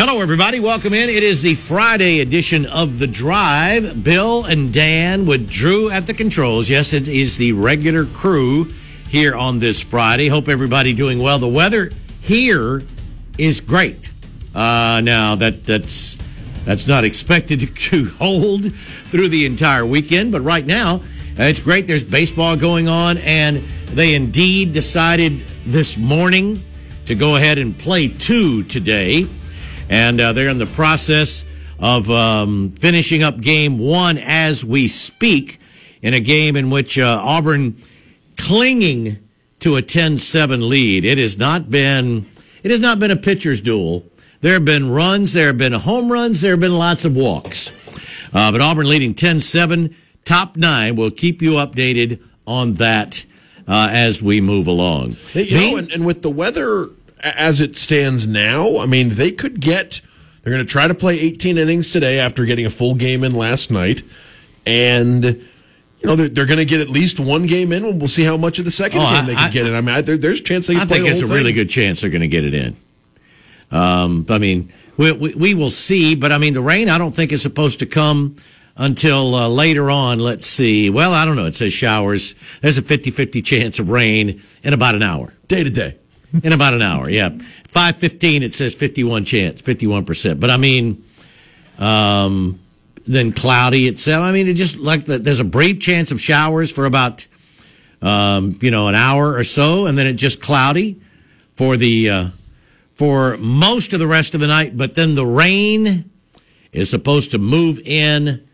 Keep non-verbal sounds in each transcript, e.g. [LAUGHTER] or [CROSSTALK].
Hello, everybody. Welcome in. It is the Friday edition of The Drive. Bill and Dan with Drew at the controls. Yes, it is the regular crew here on this Friday. Hope everybody doing well. The weather here is great. Uh, now that that's that's not expected [LAUGHS] to hold through the entire weekend, but right now uh, it's great. There's baseball going on, and they indeed decided this morning to go ahead and play two today and uh, they're in the process of um, finishing up game one as we speak in a game in which uh, Auburn clinging to a 10-7 lead. It has not been it has not been a pitcher's duel. There have been runs, there have been home runs, there have been lots of walks. Uh, but Auburn leading 10-7, top nine. We'll keep you updated on that uh, as we move along. You know, and, and with the weather as it stands now, I mean, they could get. They're going to try to play 18 innings today after getting a full game in last night, and you know they're, they're going to get at least one game in. and We'll see how much of the second Oh, game I- they can I- get in. I mean, I, there, there's a chance they can I play think it's a whole really good chance they're going to get it in. Um, I mean, we, we, we will see, but I mean, the rain I don't think is supposed to come until uh, later on. Let's see. Well, I don't know. It says showers. There's a 50 50 chance of rain in about an hour. day to day. In about an hour, yeah. 515, it says 51 chance, 51%. But I mean, um, then cloudy itself. I mean, it just like the, there's a brief chance of showers for about, um, you know, an hour or so, and then it just cloudy for the, uh, for most of the rest of the night. But then the rain is supposed to move in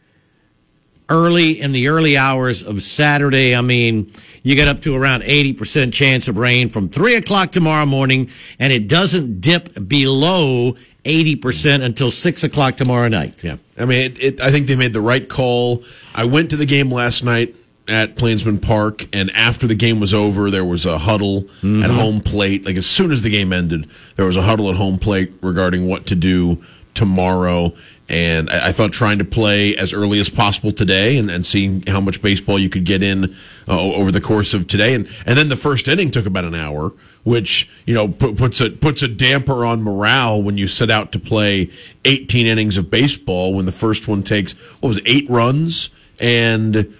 early in the early hours of Saturday. I mean, you get up to around 80% chance of rain from 3 o'clock tomorrow morning, and it doesn't dip below 80% until 6 o'clock tomorrow night. Yeah, I mean, it, it, I think they made the right call. I went to the game last night at Plainsman Park, and after the game was over, there was a huddle Mm-hmm. at home plate. Like as soon as the game ended, there was a huddle at home plate regarding what to do tomorrow. And I, I thought trying to play as early as possible today, and, and seeing how much baseball you could get in uh, over the course of today, and and then the first inning took about an hour, which you know pu- puts a puts a damper on morale when you set out to play 18 innings of baseball when the first one takes what was it, eight runs and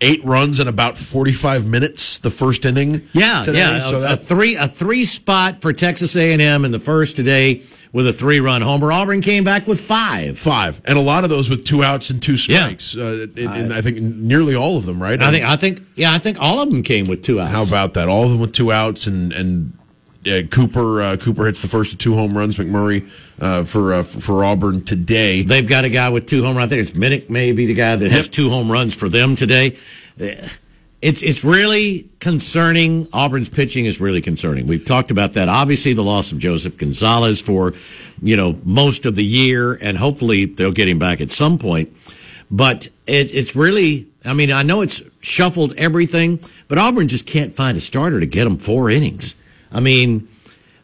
eight runs in about 45 minutes the first inning Yeah, today. yeah. so a, a three a three spot for Texas A&M in the first today with a three run homer. Auburn came back with five. five and a lot of those with two outs and two strikes uh, in, in, i think nearly all of them right I think I think yeah I think all of them came with two outs. How about that? All of them with two outs, and and uh, Cooper uh, Cooper hits the first of two home runs. McMurray uh, for uh, for Auburn today. They've got a guy with two home runs. I think it's Minnick, maybe the guy that has Yep. two home runs for them today. It's it's really concerning. Auburn's pitching is really concerning. We've talked about that. Obviously, the loss of Joseph Gonzalez for you know most of the year, and hopefully they'll get him back at some point. But it, it's really. I mean, I know it's shuffled everything, but Auburn just can't find a starter to get them four innings. I mean,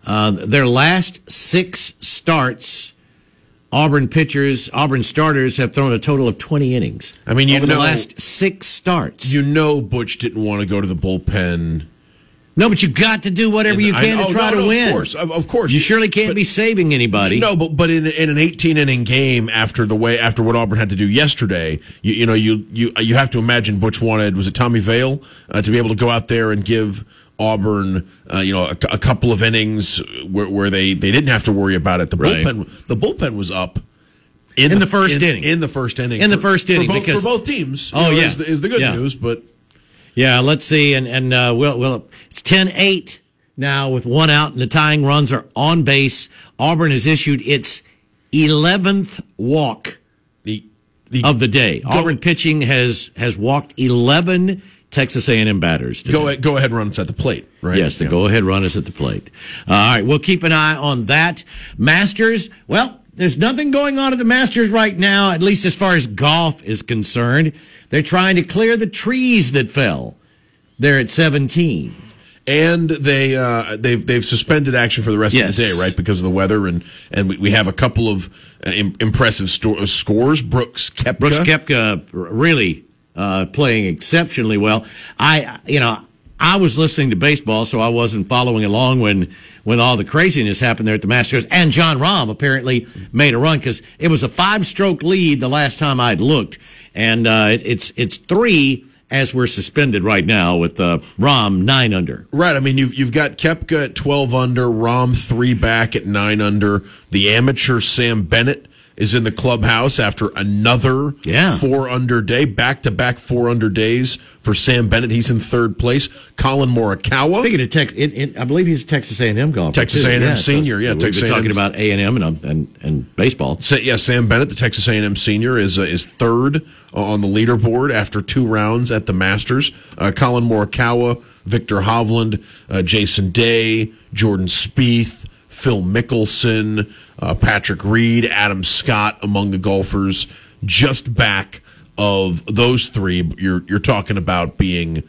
uh, their last six starts. Auburn pitchers, Auburn starters have thrown a total of 20 innings. I mean, you over know- the last six starts. You know, Butch didn't want to go to the bullpen. no, but you got to do whatever you I- can oh, to try no, to no, win. Of course, of, of course. You surely can't But- be saving anybody. No, but but in in an 18 inning game after the way after what Auburn had to do yesterday, you, you know you you you have to imagine Butch wanted was it Tommy Vail uh, to be able to go out there and give Auburn uh, you know a, a couple of innings where, where they they didn't have to worry about it. The Right. bullpen the bullpen was up. In the first inning. in the first inning, In the for- first inning, for both, because- for both teams. you Oh, know, yeah. is the, is the good Yeah. news. But Yeah, let's see. And, and uh, well, well, it's 10 8 now with one out, and the tying runs are on base. Auburn has issued its 11th walk the the of the day. Auburn pitching has, has walked 11 Texas A&M batters. Today. go ahead, go ahead, run. It's at the plate, right? Yes, the Yeah. go ahead run is at the plate. all right, we'll keep an eye on that. Masters, well, there's nothing going on at the Masters right now, at least as far as golf is concerned. They're trying to clear the trees that fell. They're at 17. and they uh, they've they've suspended action for the rest Yes. of the day, right, because of the weather, and and we, we have a couple of uh, im- impressive sto- scores. Brooks Koepka, Brooks Koepka really uh, playing exceptionally well. I, you know, I was listening to baseball, so I wasn't following along when when all the craziness happened there at the Masters. And Jon Rahm apparently made a run because it was a five stroke lead the last time I'd looked, and uh, it, it's it's three as we're suspended right now with uh, Rahm nine under. Right. I mean, you've you've got Koepka at twelve under, Rahm three back at nine under. The amateur Sam Bennett is in the clubhouse after another Yeah. four under day, back to back four under days for Sam Bennett. He's in third place. Collin Morikawa. Speaking of Texas, I believe he's a Texas A&M golfer. Texas. A&M so senior, yeah, We've Texas been talking A&M. about A&M and, um, and and baseball. Sa- yeah, Sam Bennett, the Texas A&M senior, is uh, is third on the leaderboard after two rounds at the Masters. Uh, Collin Morikawa, Viktor Hovland, uh, Jason Day, Jordan Spieth, Phil Mickelson, uh, Patrick Reed, Adam Scott among the golfers. Just back of those three, you're you're talking about being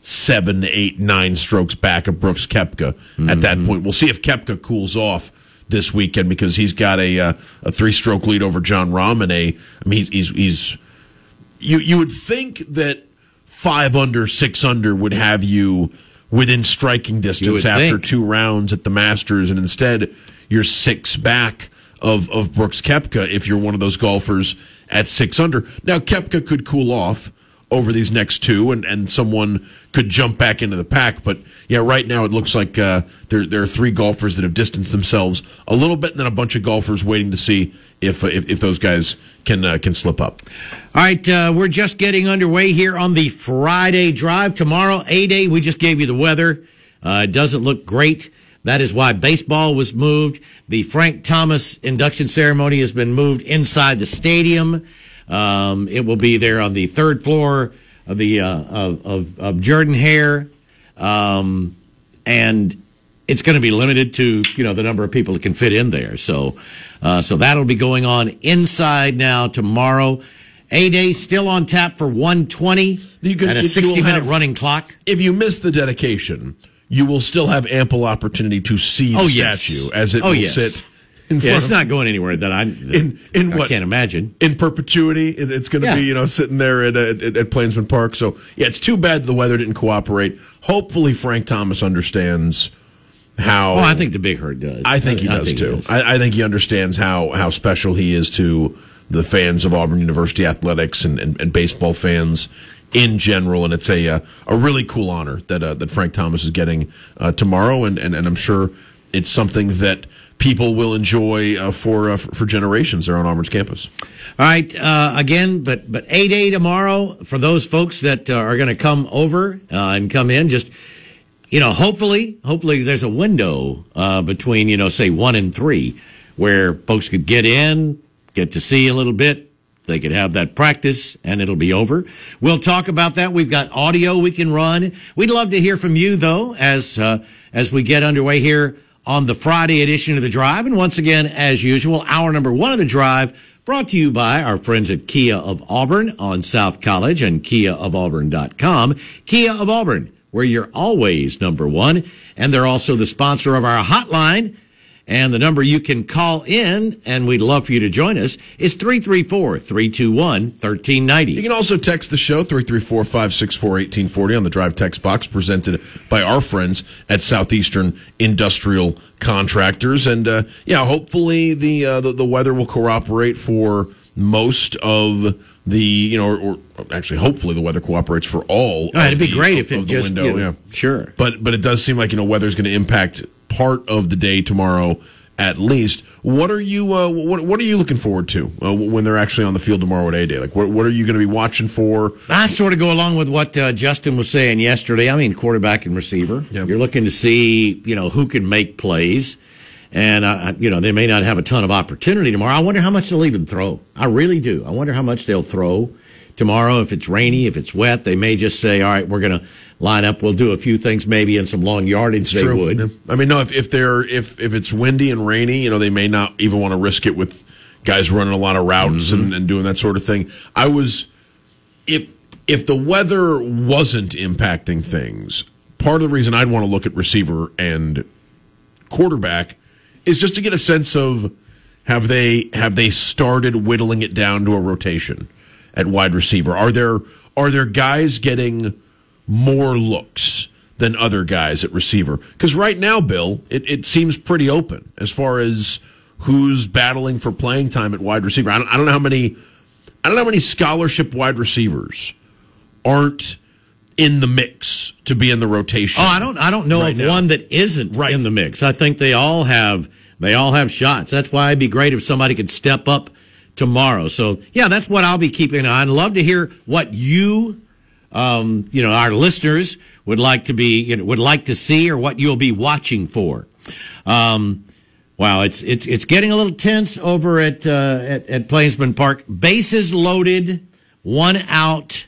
seven, eight, nine strokes back of Brooks Koepka at that point. We'll see if Koepka cools off this weekend because he's got a uh, a three stroke lead over Jon Rahm and a I mean he's he's, he's you you would think that five under six under would have you within striking distance after think. two rounds at the Masters and instead you're six back of of Brooks Koepka if you're one of those golfers at six under. Now Koepka could cool off over these next two, and, and someone could jump back into the pack. But yeah, right now it looks like uh, there there are three golfers that have distanced themselves a little bit, and then a bunch of golfers waiting to see if uh, if, if those guys can uh, can slip up. All right, uh, we're just getting underway here on the Friday drive. Tomorrow, A Day, we just gave you the weather. Uh, it doesn't look great. That is why baseball was moved. The Frank Thomas induction ceremony has been moved inside the stadium. Um, it will be there on the third floor of the uh, of, of, of Jordan Hare, um, and it's going to be limited to you know the number of people that can fit in there. So, uh, so that'll be going on inside now tomorrow. A day still on tap for 120 You can- and a 60 minute have- running clock. If you miss the dedication, you will still have ample opportunity to see the Oh, yes. statue as it Oh, will yes. sit in Yeah, it's not going anywhere that I In- in I what? can't imagine. in perpetuity. It, it's going to Yeah. be, you know, sitting there at, at, at Plainsman Park. So, yeah, it's too bad the weather didn't cooperate. Hopefully, Frank Thomas understands how. Oh, I think the Big Hurt does. I think he does think too. does. I, I think he understands how, how special he is to the fans of Auburn University athletics and, and, and baseball fans in general. And it's a uh, a really cool honor that uh, that Frank Thomas is getting uh, tomorrow. And, and and I'm sure it's something that people will enjoy uh, for uh, for generations there on Auburn's campus. All right, uh, again, but but a tomorrow for those folks that uh, are going to come over uh, and come in. Just you know, hopefully, hopefully there's a window uh, between you know, say one and three, where folks could get in, get to see a little bit. They could have that practice, and it'll be over. We'll talk about that. We've got audio we can run. We'd love to hear from you, though, as as we get underway here on the Friday edition of the Drive. And once again, as usual, hour number one of the Drive brought to you by our friends at Kia of Auburn on South College and KiaofAuburn.com. Kia of Auburn, where you're always number one. And they're also the sponsor of our hotline. And the number you can call in, and we'd love for you to join us, is 334 321 1390. You can also text the show 334-564-1840 on the drive text box presented by our friends at Southeastern Industrial Contractors. And uh, yeah, hopefully the, uh, the the weather will cooperate for most of the you know, or, or actually, hopefully the weather cooperates for all. Oh, it'd of be the- great of- if it just, window, you know, yeah. sure. But but it does seem like you know weather's going to impact part of the day tomorrow at least. What are you uh, what what are you looking forward to uh, when they're actually on the field tomorrow at A Day? Like what what are you going to be watching for? I sort of go along with what uh, Justin was saying yesterday. I mean, quarterback and receiver. Yep. You're looking to see, you know, who can make plays. And, uh, you know, they may not have a ton of opportunity tomorrow. I wonder how much they'll even throw. I really do. I wonder how much they'll throw tomorrow. If it's rainy, if it's wet, they may just say, all right, we're going to line up. We'll do a few things maybe in some long yardage. It's they true. would. I mean, no, if, if they're, if, if it's windy and rainy, you know, they may not even want to risk it with guys running a lot of routes mm-hmm. and, and doing that sort of thing. I was, if, if the weather wasn't impacting things, part of the reason I'd want to look at receiver and quarterback is just to get a sense of have they have they started whittling it down to a rotation at wide receiver? Are there are there guys getting more looks than other guys at receiver? Because right now, Bill, it, it seems pretty open as far as who's battling for playing time at wide receiver. I don't, I don't know how many I don't know how many scholarship wide receivers aren't in the mix to be in the rotation. Oh, I don't I don't know right of now. one that isn't right. in the mix. I think they all have they all have shots. That's why it'd be great if somebody could step up tomorrow. So yeah, that's what I'll be keeping on. Love to hear what you um, you know, our listeners would like to be, you know, would like to see or what you'll be watching for. Um, wow, it's, it's, it's getting a little tense over at, uh, at, at Plainsman Park. Bases loaded, one out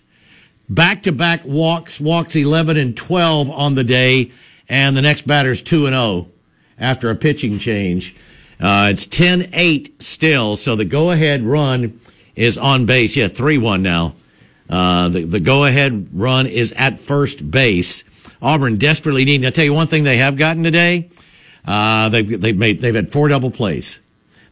back to back walks, walks 11 and 12 on the day, and the next batter's 2 and 0 after a pitching change. Uh, it's 10 8 still, so the go ahead run is on base. Yeah, 3 1 now. Uh, the the go ahead run is at first base. Auburn desperately needing. I tell you one thing they have gotten today. Uh, they've they've made they've had four double plays.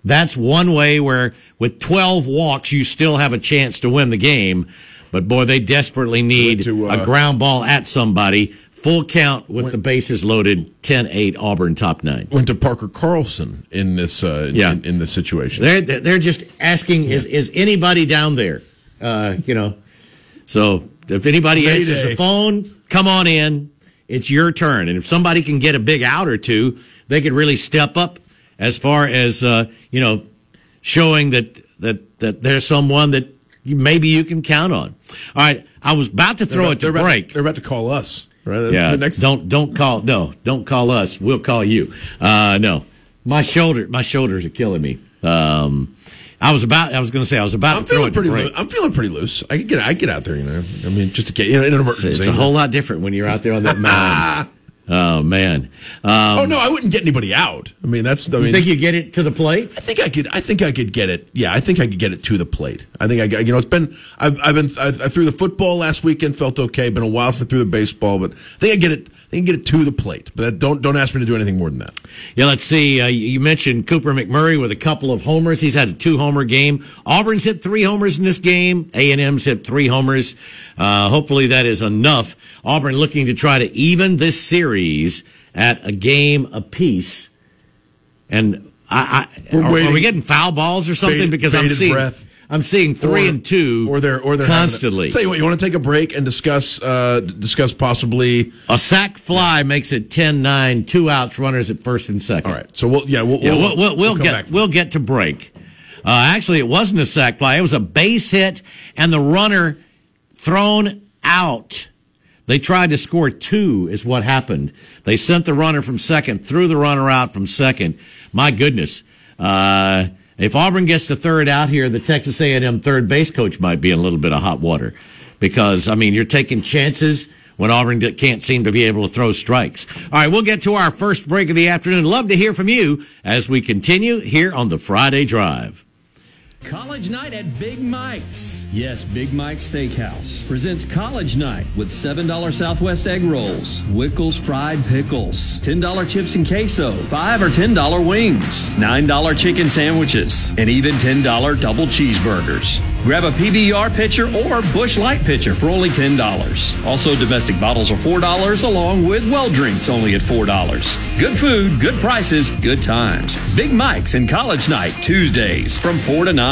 That's one way where with 12 walks you still have a chance to win the game. But boy, they desperately need to, uh, a ground ball at somebody. Full count with went, the bases loaded, 10-8 Auburn top nine. Went to Parker Carlson in this uh, yeah. in, in this situation. They're they're just asking yeah. is is anybody down there? Uh, you know. So if anybody Mayday. answers the phone, come on in. It's your turn. And if somebody can get a big out or two, they could really step up as far as uh, you know, showing that that that there's someone that maybe you can count on. All right, I was about to throw about, it to break. About, they're about to call us. Right? Yeah. next... Don't don't call no. Don't call us. We'll call you. Uh, no, my shoulder my shoulders are killing me. Um, I was about. I was going to say I was about I'm to throw it. Pretty loo- I'm feeling pretty loose. I can get. I get out there. You know. I mean, just to get you know, in an emergency. It's, it's a whole lot different when you're out there on that [LAUGHS] mound. Oh man! Um, oh no, I wouldn't get anybody out. I mean, that's. I you mean, think you get it to the plate? I think I could. I think I could get it. Yeah, I think I could get it to the plate. I think I. You know, it's been. I've, I've been. I, I threw the football last weekend. Felt okay. Been a while since I threw the baseball, but I think I get it. They can get it to the plate, but don't don't ask me to do anything more than that. Yeah, let's see. Uh, you mentioned Cooper McMurray with a couple of homers. He's had a two homer game. Auburn's hit three homers in this game. A and M's hit three homers. Uh, hopefully that is enough. Auburn looking to try to even this series at a game apiece. And I, I are, are, we getting foul balls or something? because I'm seeing. Breath I'm seeing three or, and two, or they're or they're constantly. A, tell you what, you want to take a break and discuss uh, discuss possibly a sac fly makes it 10-9, two outs, runners at first and second. All right, so we'll yeah we'll, yeah, we'll, we'll, we'll get we'll get to break. Uh, actually, it wasn't a sac fly; it was a base hit, and the runner thrown out. They tried to score two, is what happened. They sent the runner from second, threw the runner out from second. My goodness. Uh, if Auburn gets the third out here, the Texas A&M third base coach might be in a little bit of hot water because I mean you're taking chances when Auburn can't seem to be able to throw strikes. All right, we'll get to our first break of the afternoon. Love to hear from you as we continue here on the Friday Drive. College Night at Big Mike's. Yes, Big Mike's Steakhouse presents College Night with $7 Southwest egg rolls, Wickles fried pickles, $10 chips and queso, 5 or $10 wings, $9 chicken sandwiches, and even $10 double cheeseburgers. Grab a PBR pitcher or Busch Light pitcher for only $10. Also, domestic bottles are $4 along with well drinks only at $4. Good food, good prices, good times. Big Mike's and College Night Tuesdays from 4 to 9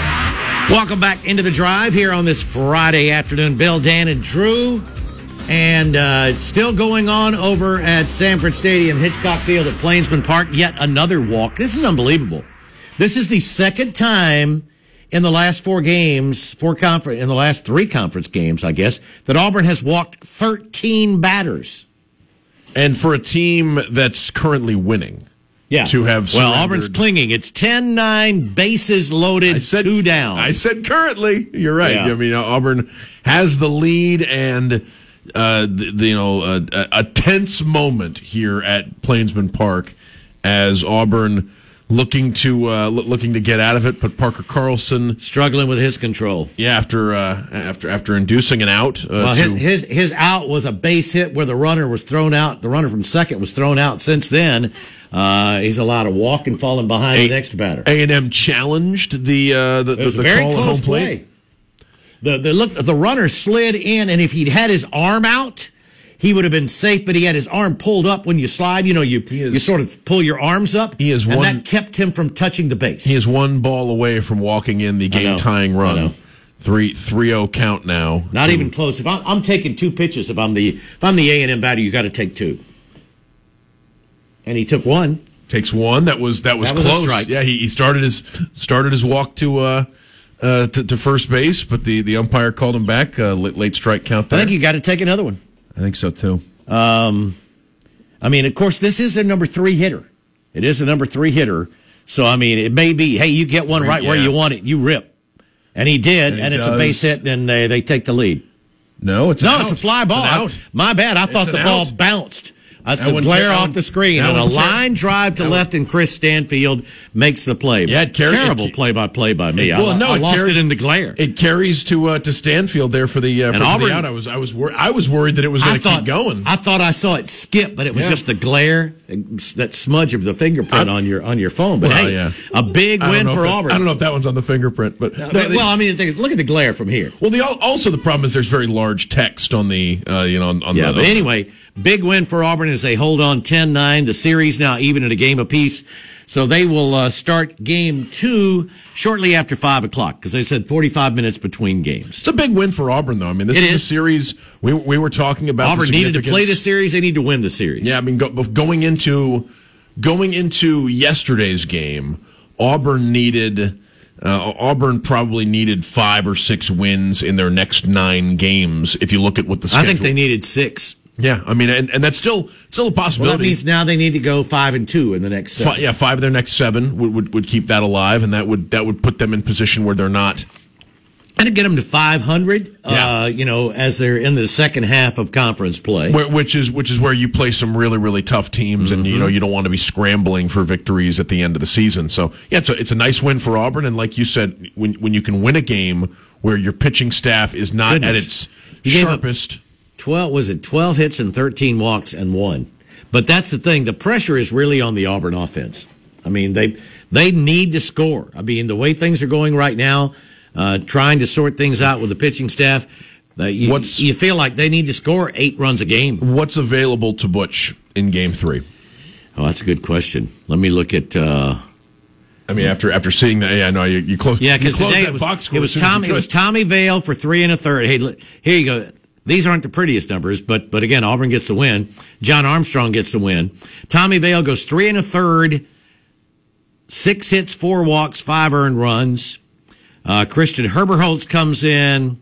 Welcome back into the drive here on this Friday afternoon. Bill, Dan, and Drew. And uh, it's still going on over at Samford Stadium, Hitchcock Field at Plainsman Park. Yet another walk. This is unbelievable. This is the second time in the last four games, four conference, in the last three conference games, I guess, that Auburn has walked 13 batters. And for a team that's currently winning, Yeah. to have well, Auburn's clinging. It's 10-9, bases loaded, said two down. I said currently. You're right. Yeah. I mean, Auburn has the lead, and uh, the, the, you know a, a- tense moment here at Plainsman Park as Auburn looking to uh, looking to get out of it. But Parker Carlson, struggling with his control. yeah, after uh, after after inducing an out. Uh, Well, to- his, his his out was a base hit where the runner was thrown out. The runner from second was thrown out. Since then, uh, he's allowed to walk and falling behind the next batter. A and M challenged the uh, the, the, the very call close home plate. play. The the look the runner slid in, and if he'd had his arm out, he would have been safe. But he had his arm pulled up when you slide. You know, you is- you sort of pull your arms up. He is and one- that kept him from touching the base. He is one ball away from walking in the game tying run. Three three zero count now. Not to- even close. If I'm, I'm taking two pitches, if I'm the if I'm the A and M batter, you got to take two. And he took one. takes one. That was that was That was close. Yeah, he, he started his started his walk to uh, uh to, to first base, but the, the umpire called him back. Uh, late, late strike count. I think you got to take another one. I think so too. Um, I mean, of course, this is their number three hitter. It is the number three hitter. So, I mean, it may be, hey, you get one right where you want it, you rip. And he did, And and, he it's a base hit, and they, they take the lead. No, it's No, it's a fly ball. My bad. I thought the ball out. bounced. That's That the glare off one- the screen, and a line drive to left, and Chris Stanfield makes the play. Yeah, it carry- terrible it play by play by me. Well, I, no, I it lost carries- it in the glare. It carries to uh, to Stanfield there for the uh, for And the out. I was I was wor- I was worried that it was going to keep going. I thought I saw it skip, but it was Yeah. just the glare, that smudge of the fingerprint I- on your on your phone. But Well, hey, yeah. a big win for Auburn. I don't know if that one's on the fingerprint, but no, they- well, I mean, look at the glare from here. well, the also the problem is there's very large text on the uh, you know on, on Yeah, the but anyway, big win for Auburn as they hold on 10-9. The series now even at a game apiece. So they will uh, start game two shortly after 5 o'clock because they said 45 minutes between games. It's a big win for Auburn, though. I mean, this is a series we we were talking about. Auburn needed to play the series. They need to win the series. Yeah, I mean, go, going into going into yesterday's game, Auburn needed. Uh, Auburn probably needed five or six wins in their next nine games. If you look at what the I think they needed six. Yeah, I mean, and, and that's still still a possibility. Well, that means now they need to go 5 and 2 in the next seven. Fi- yeah, five of their next seven would, would, would keep that alive, and that would that would put them in position where they're not. and to get them to 500 Yeah. uh, you know as they're in the second half of conference play Where, which is which is where you play some really really tough teams, and you know you don't want to be scrambling for victories at the end of the season. So yeah, it's a it's a nice win for Auburn, and like you said, when when you can win a game where your pitching staff is not at its You gave up- sharpest. 12 was it 12 hits and 13 walks and one but that's the thing the pressure is really on the auburn offense i mean they they need to score i mean the way things are going right now uh, trying to sort things out with the pitching staff uh, you, you feel like they need to score eight runs a game What's available to Butch in Game Three? oh that's a good question let me look at uh, I mean, after after seeing that, yeah, I know you, you close. Yeah, because today it was, it was soon as you Tommy. It was Tommy Vail for three and a third. Hey, look, here you go. These aren't the prettiest numbers, but but again, Auburn gets the win. John Armstrong gets the win. Tommy Vail goes three and a third, six hits, four walks, five earned runs. Uh, Christian Herberholz comes in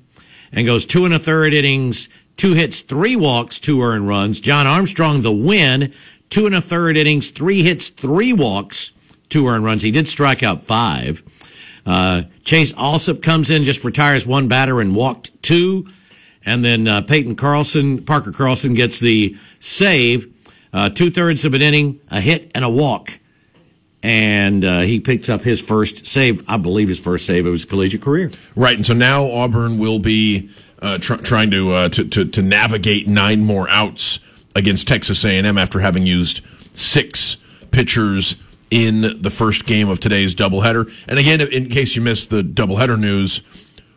and goes two and a third innings, two hits, three walks, two earned runs. John Armstrong the win, two and a third innings, three hits, three walks, two earned runs. He did strike out five. Uh, Chase Allsup comes in, just retires one batter and walked two. And then uh, Peyton Carlson, Parker Carlson gets the save, uh, two thirds of an inning, a hit and a walk. And uh, he picks up his first save, I believe his first save of his collegiate career. Right, and so now Auburn will be uh, tr- trying to, uh, to to to navigate nine more outs against Texas A&M after having used six pitchers in the first game of today's doubleheader. And again, in case you missed the doubleheader news,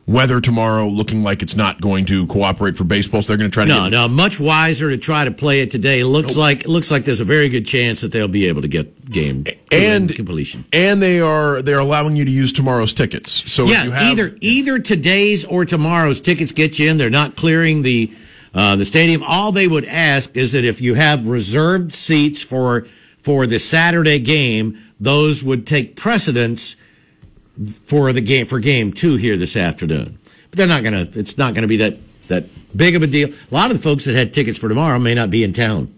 weather tomorrow looking like it's not going to cooperate for baseball, so they're going to try to No, no, much wiser to try to play it today. Looks like looks like there's a very good chance that they'll be able to get game and completion. and they are they're allowing you to use tomorrow's tickets. So if Yeah, you have, either either today's or tomorrow's tickets get you in. They're not clearing the uh, the stadium. All they would ask is that if you have reserved seats for for the Saturday game, those would take precedence for the game for game two here this afternoon. But they're not gonna. It's not gonna be that that big of a deal. A lot of the folks that had tickets for tomorrow may not be in town.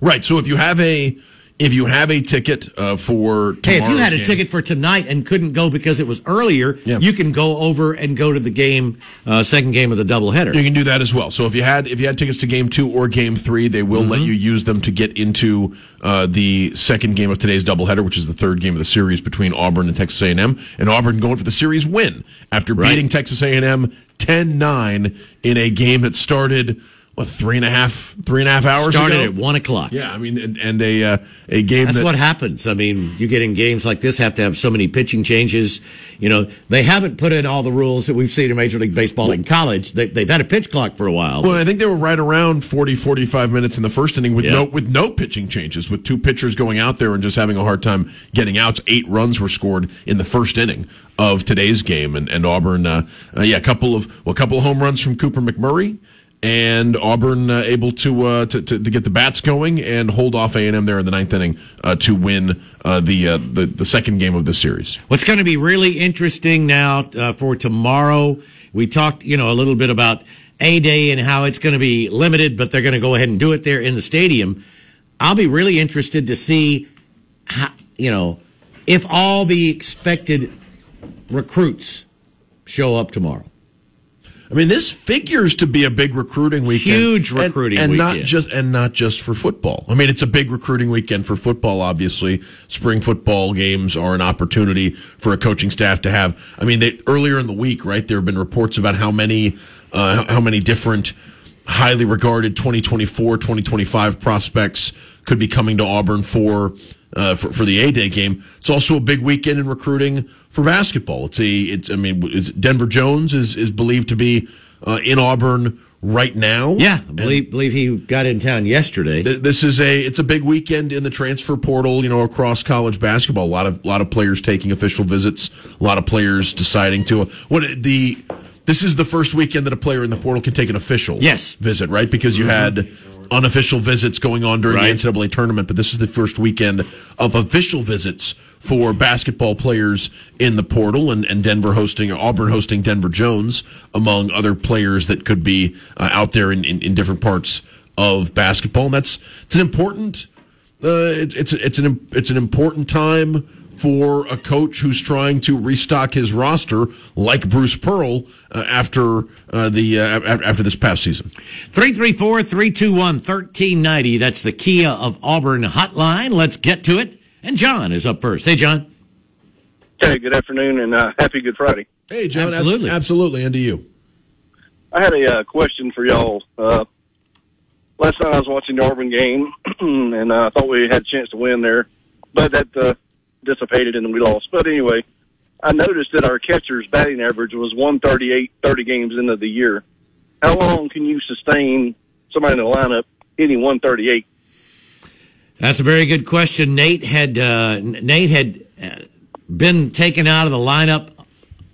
Right. So if you have a if you have a ticket uh, for Hey, if you had a game- ticket for tonight and couldn't go because it was earlier, Yeah. you can go over and go to the game, uh, second game of the doubleheader. You can do that as well. So if you had if you had tickets to game two or game three, they will let you use them to get into uh, the second game of today's doubleheader, which is the third game of the series between Auburn and Texas A&M. And Auburn going for the series win after Right. beating Texas A&M 10-9 in a game that started what three and a half three and a half hours Started ago. at one o'clock. Yeah, I mean, and, and a uh, a game That's that what happens. I mean, you get in games like this, have to have so many pitching changes. You know, they haven't put in all the rules that we've seen in Major League Baseball in college. They, they've had a pitch clock for a while. Well, I think they were right around 40, 45 minutes in the first inning with Yeah. no with no pitching changes, with two pitchers going out there and just having a hard time getting outs. Eight runs were scored in the first inning of today's game, and, and Auburn, uh, uh, yeah, a couple of well, a couple of home runs from Cooper McMurray, and Auburn uh, able to, uh, to, to to get the bats going and hold off A and M there in the ninth inning uh, to win uh, the, uh, the the second game of the series. What's going to be really interesting now uh, for tomorrow, we talked, you know, a little bit about A Day and how it's going to be limited, but they're going to go ahead and do it there in the stadium. I'll be really interested to see, how, you know, if all the expected recruits show up tomorrow. I mean, this figures to be a big recruiting weekend. Huge And- recruiting and, not weekend. just and not just for football. I mean, it's a big recruiting weekend for football. Obviously, spring football games are an opportunity for a coaching staff to have. I mean, they, earlier in the week, right? There have been reports about how many uh, how many different highly regarded 2024 2025 prospects could be coming to Auburn for uh, for, for the A Day game. It's also a big weekend in recruiting for basketball. It's a it's I mean it's Denver Jones is is believed to be uh, in Auburn right now. Yeah, I believe, believe he got in town yesterday. Th- This is a it's a big weekend in the transfer portal, you know, across college basketball. A lot of lot of players taking official visits, a lot of players deciding to what the this is the first weekend that a player in the portal can take an official Yes. visit, right? Because you had unofficial visits going on during Right. the NCAA tournament, but this is the first weekend of official visits for basketball players in the portal, and, and Denver hosting Auburn hosting Denver Jones among other players that could be uh, out there in, in, in different parts of basketball. And that's it's an important uh, it's it's it's an it's an important time for a coach who's trying to restock his roster, like Bruce Pearl, uh, after uh, the uh, after this past season. 334 321 1390. That's the Kia of Auburn hotline. Let's get to it. And John is up first. Hey, John. Hey, good afternoon and uh, happy Good Friday. Hey, John, abs- Absolutely. absolutely, and to you. I had a uh, question for y'all. Uh, last night I was watching the Auburn game, [CLEARS THROAT] and uh, I thought we had a chance to win there, but that uh, dissipated and we lost. But anyway, I noticed that our catcher's batting average was 138 30 games into the year. How long can you sustain somebody in the lineup hitting 138? That's a very good question. Nate had uh, Nate had uh, been taken out of the lineup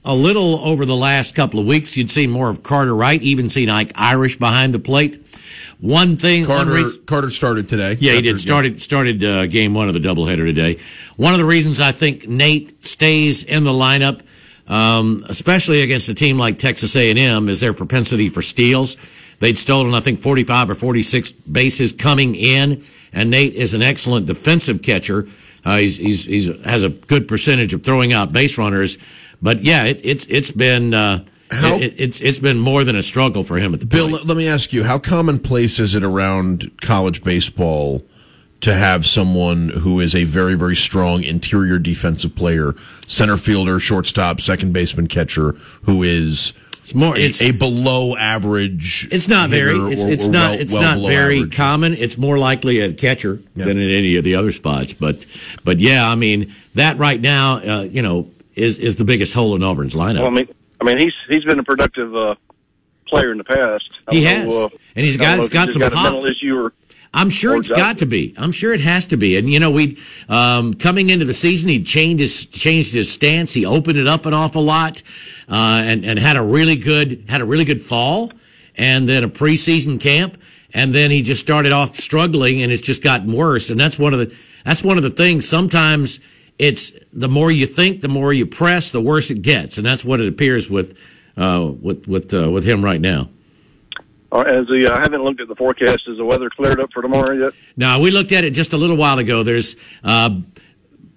a little over the last couple of weeks. You'd seen more of Carter Wright, even seen Ike Irish behind the plate. One thing, one Carter reason- Carter started today. Yeah, he did. Started started uh, game one of the doubleheader today. One of the reasons I think Nate stays in the lineup, um, especially against a team like Texas A&M, is their propensity for steals. They'd stolen, I think, 45 or 46 bases coming in, and Nate is an excellent defensive catcher. Uh, he's, he's he's has a good percentage of throwing out base runners, but yeah, it, it's it's been uh, How- it, it's it's been more than a struggle for him at the Bill, plate. let, let me ask you: How commonplace is it around college baseball to have someone who is a very, very strong interior defensive player, center fielder, shortstop, second baseman, catcher, who is It's more a, it's a below average? It's not very. It's, or- it's or not. well- it's well not very average? common. It's more likely a catcher than in any of the other spots. But, but yeah, I mean that right now, uh, you know, is is the biggest hole in Auburn's lineup. Well, I mean, I mean he's he's been a productive uh, player in the past. I he has, know, uh, And he's got- he's got some got pop. issue or I'm sure it's got to be. I'm sure it has to be. And you know, we um, coming into the season, he changed his changed his stance. He opened it up an awful lot, uh, and and had a really good had a really good fall. and then a preseason camp, and then he just started off struggling, and it's just gotten worse. And that's one of the that's one of the things. Sometimes it's the more you think, the more you press, the worse it gets, and that's what it appears with uh, with with uh, with him right now. Uh, as the, I haven't looked at the forecast. Is the weather cleared up for tomorrow yet? Now we looked at it just a little while ago. There's uh,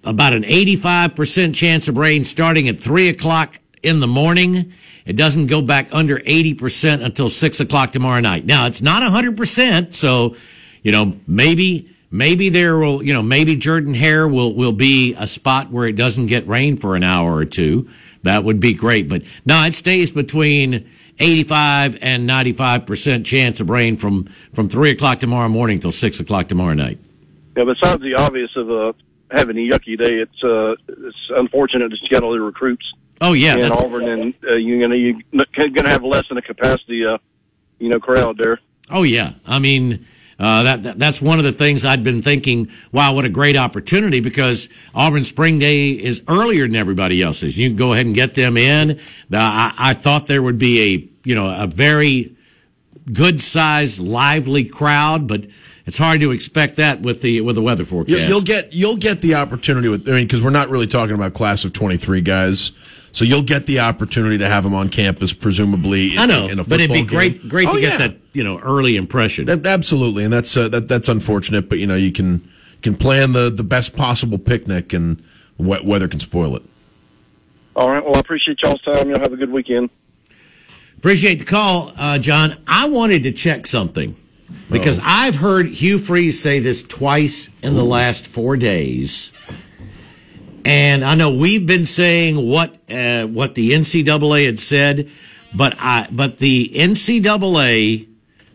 about an 85% chance of rain starting at three o'clock in the morning. It doesn't go back under 80% until six o'clock tomorrow night. Now it's not 100%. So, you know, maybe, maybe there will, you know, maybe Jordan Hare will, will be a spot where it doesn't get rain for an hour or two. That would be great. But no, it stays between 85 and 95% chance of rain from, from three o'clock tomorrow morning till six o'clock tomorrow night. Yeah, besides the obvious of uh, having a yucky day, it's uh, it's unfortunate that you got all the recruits Oh yeah. in Auburn, and uh, you're gonna you're gonna have less than a capacity, uh, you know, crowd there. Oh yeah, I mean uh, that, that that's one of the things I'd been thinking. Wow, what a great opportunity because Auburn Spring Day is earlier than everybody else's. You can go ahead and get them in. I, I thought there would be a you know a very good sized lively crowd, but it's hard to expect that with the with the weather forecast. You'll get you'll get the opportunity with I mean because we're not really talking about class of twenty three guys, so you'll get the opportunity to have them on campus presumably. In, I know, in but it'd be football great great Oh, to get yeah. that you know early impression. Absolutely, and that's uh, that that's unfortunate, but you know you can can plan the the best possible picnic, and wet weather can spoil it. All right. Well, I appreciate y'all's time. Y'all have a good weekend. Appreciate the call, uh, John. I wanted to check something because I've heard Hugh Freeze say this twice in the last four days, and I know we've been saying what uh, what the NCAA had said, but I but the NCAA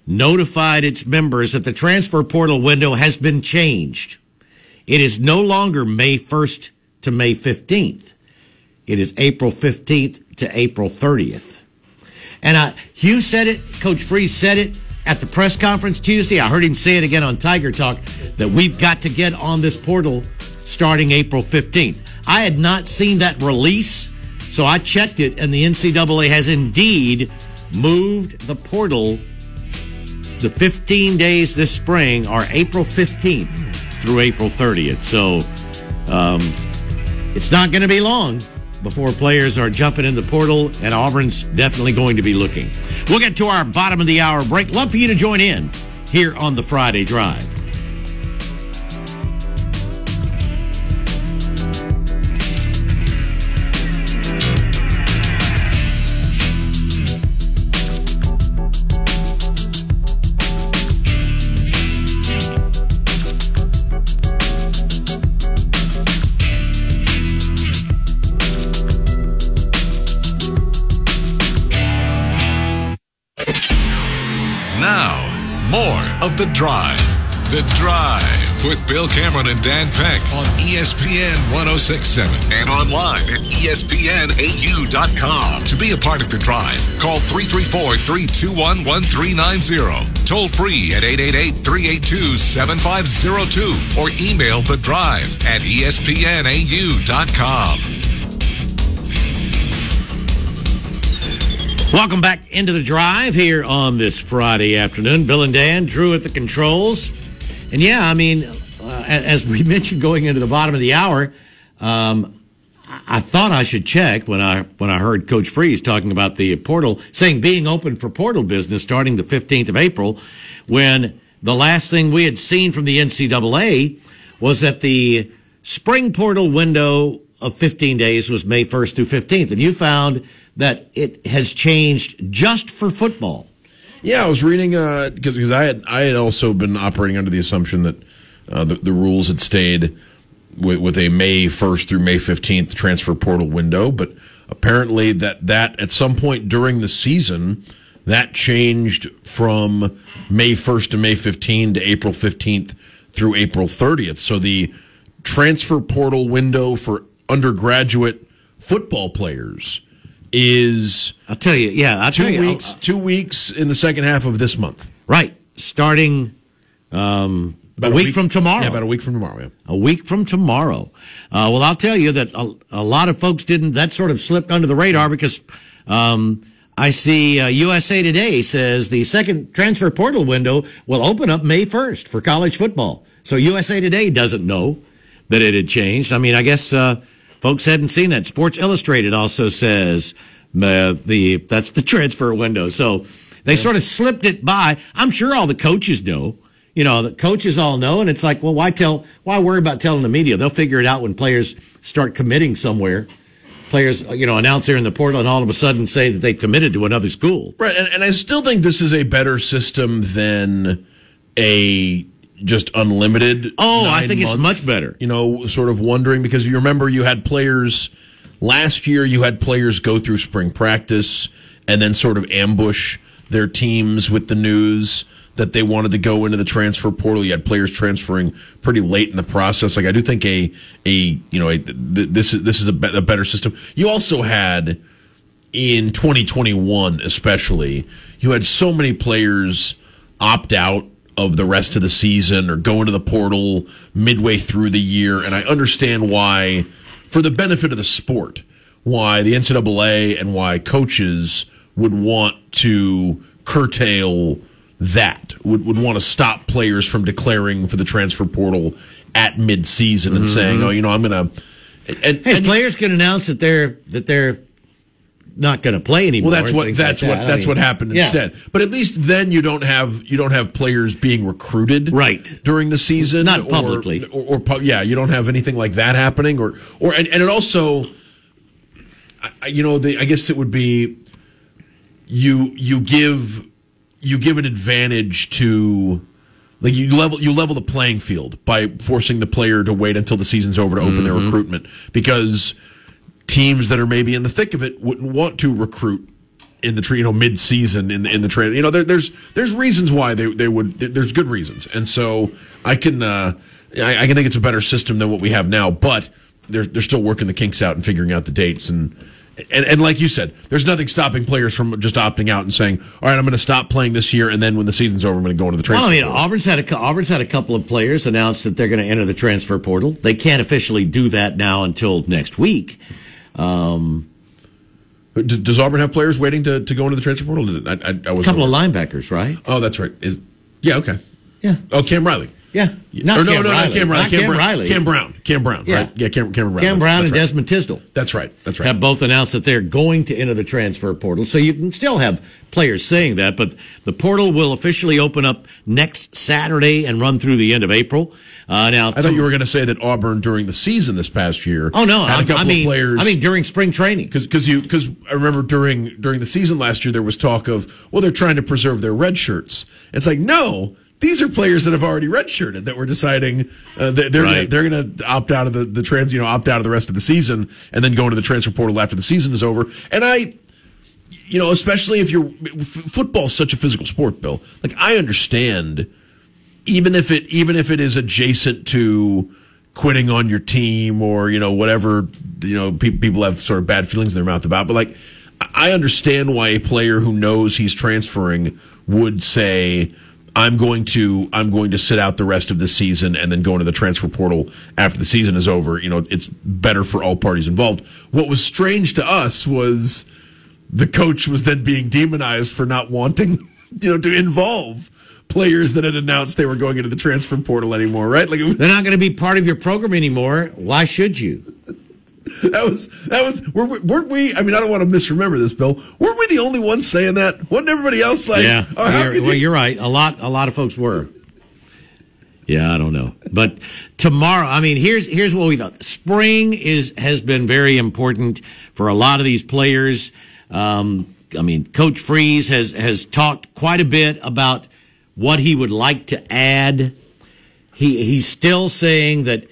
notified its members that the transfer portal window has been changed. It is no longer May first to May fifteenth. It is April fifteenth to April thirtieth. And uh, Hugh said it, Coach Freeze said it at the press conference Tuesday. I heard him say it again on Tiger Talk that we've got to get on this portal starting April 15th. I had not seen that release, so I checked it, and the NCAA has indeed moved the portal. The 15 days this spring are April 15th through April 30th. So um, it's not going to be long before players are jumping in the portal, and Auburn's definitely going to be looking. We'll get to our bottom of the hour break. Love for you to join in here on the Friday Drive. Drive. The Drive with Bill Cameron and Dan Peck on ESPN 1067 and online at ESPNAU.com. To be a part of The Drive, call 334 321 1390. Toll free at 888 382 7502 or email The Drive at ESPNAU.com. Welcome back into the drive here on this Friday afternoon. Bill and Dan, Drew at the controls. And yeah, I mean, uh, as we [LAUGHS] mentioned going into the bottom of the hour, um, I thought I should check when I when I heard Coach Freeze talking about the portal, saying being open for portal business starting the 15th of April, when the last thing we had seen from the NCAA was that the spring portal window of 15 days was May 1st through 15th, and you found that it has changed just for football. Yeah, I was reading because because I had I had also been operating under the assumption that uh, the the rules had stayed with, with a May first through May fifteenth transfer portal window, but apparently that that at some point during the season that changed from May first to May fifteenth to April fifteenth through April thirtieth. So the transfer portal window for undergraduate football players is I'll tell you, yeah, I'll tell two you, weeks. two weeks in the second half of this month. right, starting um, About a week, from tomorrow. Yeah, about a week from tomorrow. Yeah. a week from tomorrow. Uh, well, I'll tell you that a, a lot of folks didn't. That sort of slipped under the radar because um, I see uh, USA Today says the second transfer portal window will open up May 1st for college football. So USA Today doesn't know that it had changed. I mean, I guess uh, folks hadn't seen that. Sports Illustrated also says uh, the that's the transfer window. So they yeah. sort of slipped it by. I'm sure all the coaches know. You know, the coaches all know, and it's like, well, why tell? Why worry about telling the media? They'll figure it out when players start committing somewhere players, you know, announce here in the portal and all of a sudden say that they've committed to another school. Right. And, and I still think this is a better system than a just unlimited. Oh, I think month, it's much better. You know, sort of wondering because you remember you had players last year, you had players go through spring practice and then sort of ambush their teams with the news that they wanted to go into the transfer portal. You had players transferring pretty late in the process. Like I do think a a you know a, this is this is a, be, a better system. You also had in 2021 especially you had so many players opt out of the rest of the season or go into the portal midway through the year and I understand why for the benefit of the sport why the NCAA and why coaches would want to curtail that would, would want to stop players from declaring for the transfer portal at midseason and mm-hmm. saying, "Oh, you know, I'm going to." And, hey, and players can announce that they're that they're not going to play anymore. Well, that's what that's like what that. that's what happened yeah. instead. But at least then you don't have you don't have players being recruited right during the season, not publicly, or, or, or yeah, you don't have anything like that happening, or or and, and it also, you know, the, I guess it would be you you give you give an advantage to like you level you level the playing field by forcing the player to wait until the season's over to open mm-hmm. their recruitment because teams that are maybe in the thick of it wouldn't want to recruit in the you know mid season in the in the trade you know there, there's there's reasons why they they would there's good reasons and so I can uh, I, I can think it's a better system than what we have now but they're they're still working the kinks out and figuring out the dates and and, and like you said, there's nothing stopping players from just opting out and saying, "All right, I'm going to stop playing this year, and then when the season's over, I'm going to go into the transfer." Well, I mean, portal. Auburn's had a Auburn's had a couple of players announce that they're going to enter the transfer portal. They can't officially do that now until next week. Um, does, Auburn have players waiting to, to go into the transfer portal? I, I, I was a couple of linebackers, right? Oh, that's right. Is yeah, okay. Yeah. Oh, Cam Riley. Yeah. Not or no, Cam no, Riley. not Cam Riley. Not Cam, Cam Brown. Riley. Cam Brown. Cam Brown, yeah. right? Yeah, Cam, Cam Brown. Cam Brown that's, and right. Desmond Tisdale. That's right. That's right. Have both announced that they're going to enter the transfer portal. So you can still have players saying that, but the portal will officially open up next Saturday and run through the end of April. Uh, now, I thought you were going to say that Auburn during the season this past year. Oh no, had a couple I mean, of players. I mean during spring training because you because I remember during during the season last year there was talk of well they're trying to preserve their red shirts. It's like no, these are players that have already redshirted that we're deciding uh, they're right. gonna, they're going to opt out of the, the trans you know opt out of the rest of the season and then go into the transfer portal after the season is over. And I, you know, especially if you're f- football's such a physical sport, Bill. Like I understand, even if it even if it is adjacent to quitting on your team or you know whatever you know pe- people have sort of bad feelings in their mouth about, but like I understand why a player who knows he's transferring would say I'm going to I'm going to sit out the rest of the season and then go into the transfer portal after the season is over. You know, it's better for all parties involved. What was strange to us was the coach was then being demonized for not wanting, [LAUGHS] you know, to involve players that had announced they were going into the transfer portal anymore, right? Like was, they're not going to be part of your program anymore. Why should you? That was that was weren't we? I mean, I don't want to misremember this, Bill. Weren't we the only ones saying that? Wasn't everybody else like? Yeah. Oh, you're, well, you? are right. A lot, a lot of folks were. Yeah, I don't know, but tomorrow. I mean, here's here's what we thought. Spring is has been very important for a lot of these players. Um, I mean, Coach Freeze has has talked quite a bit about what he would like to add. He he's still saying that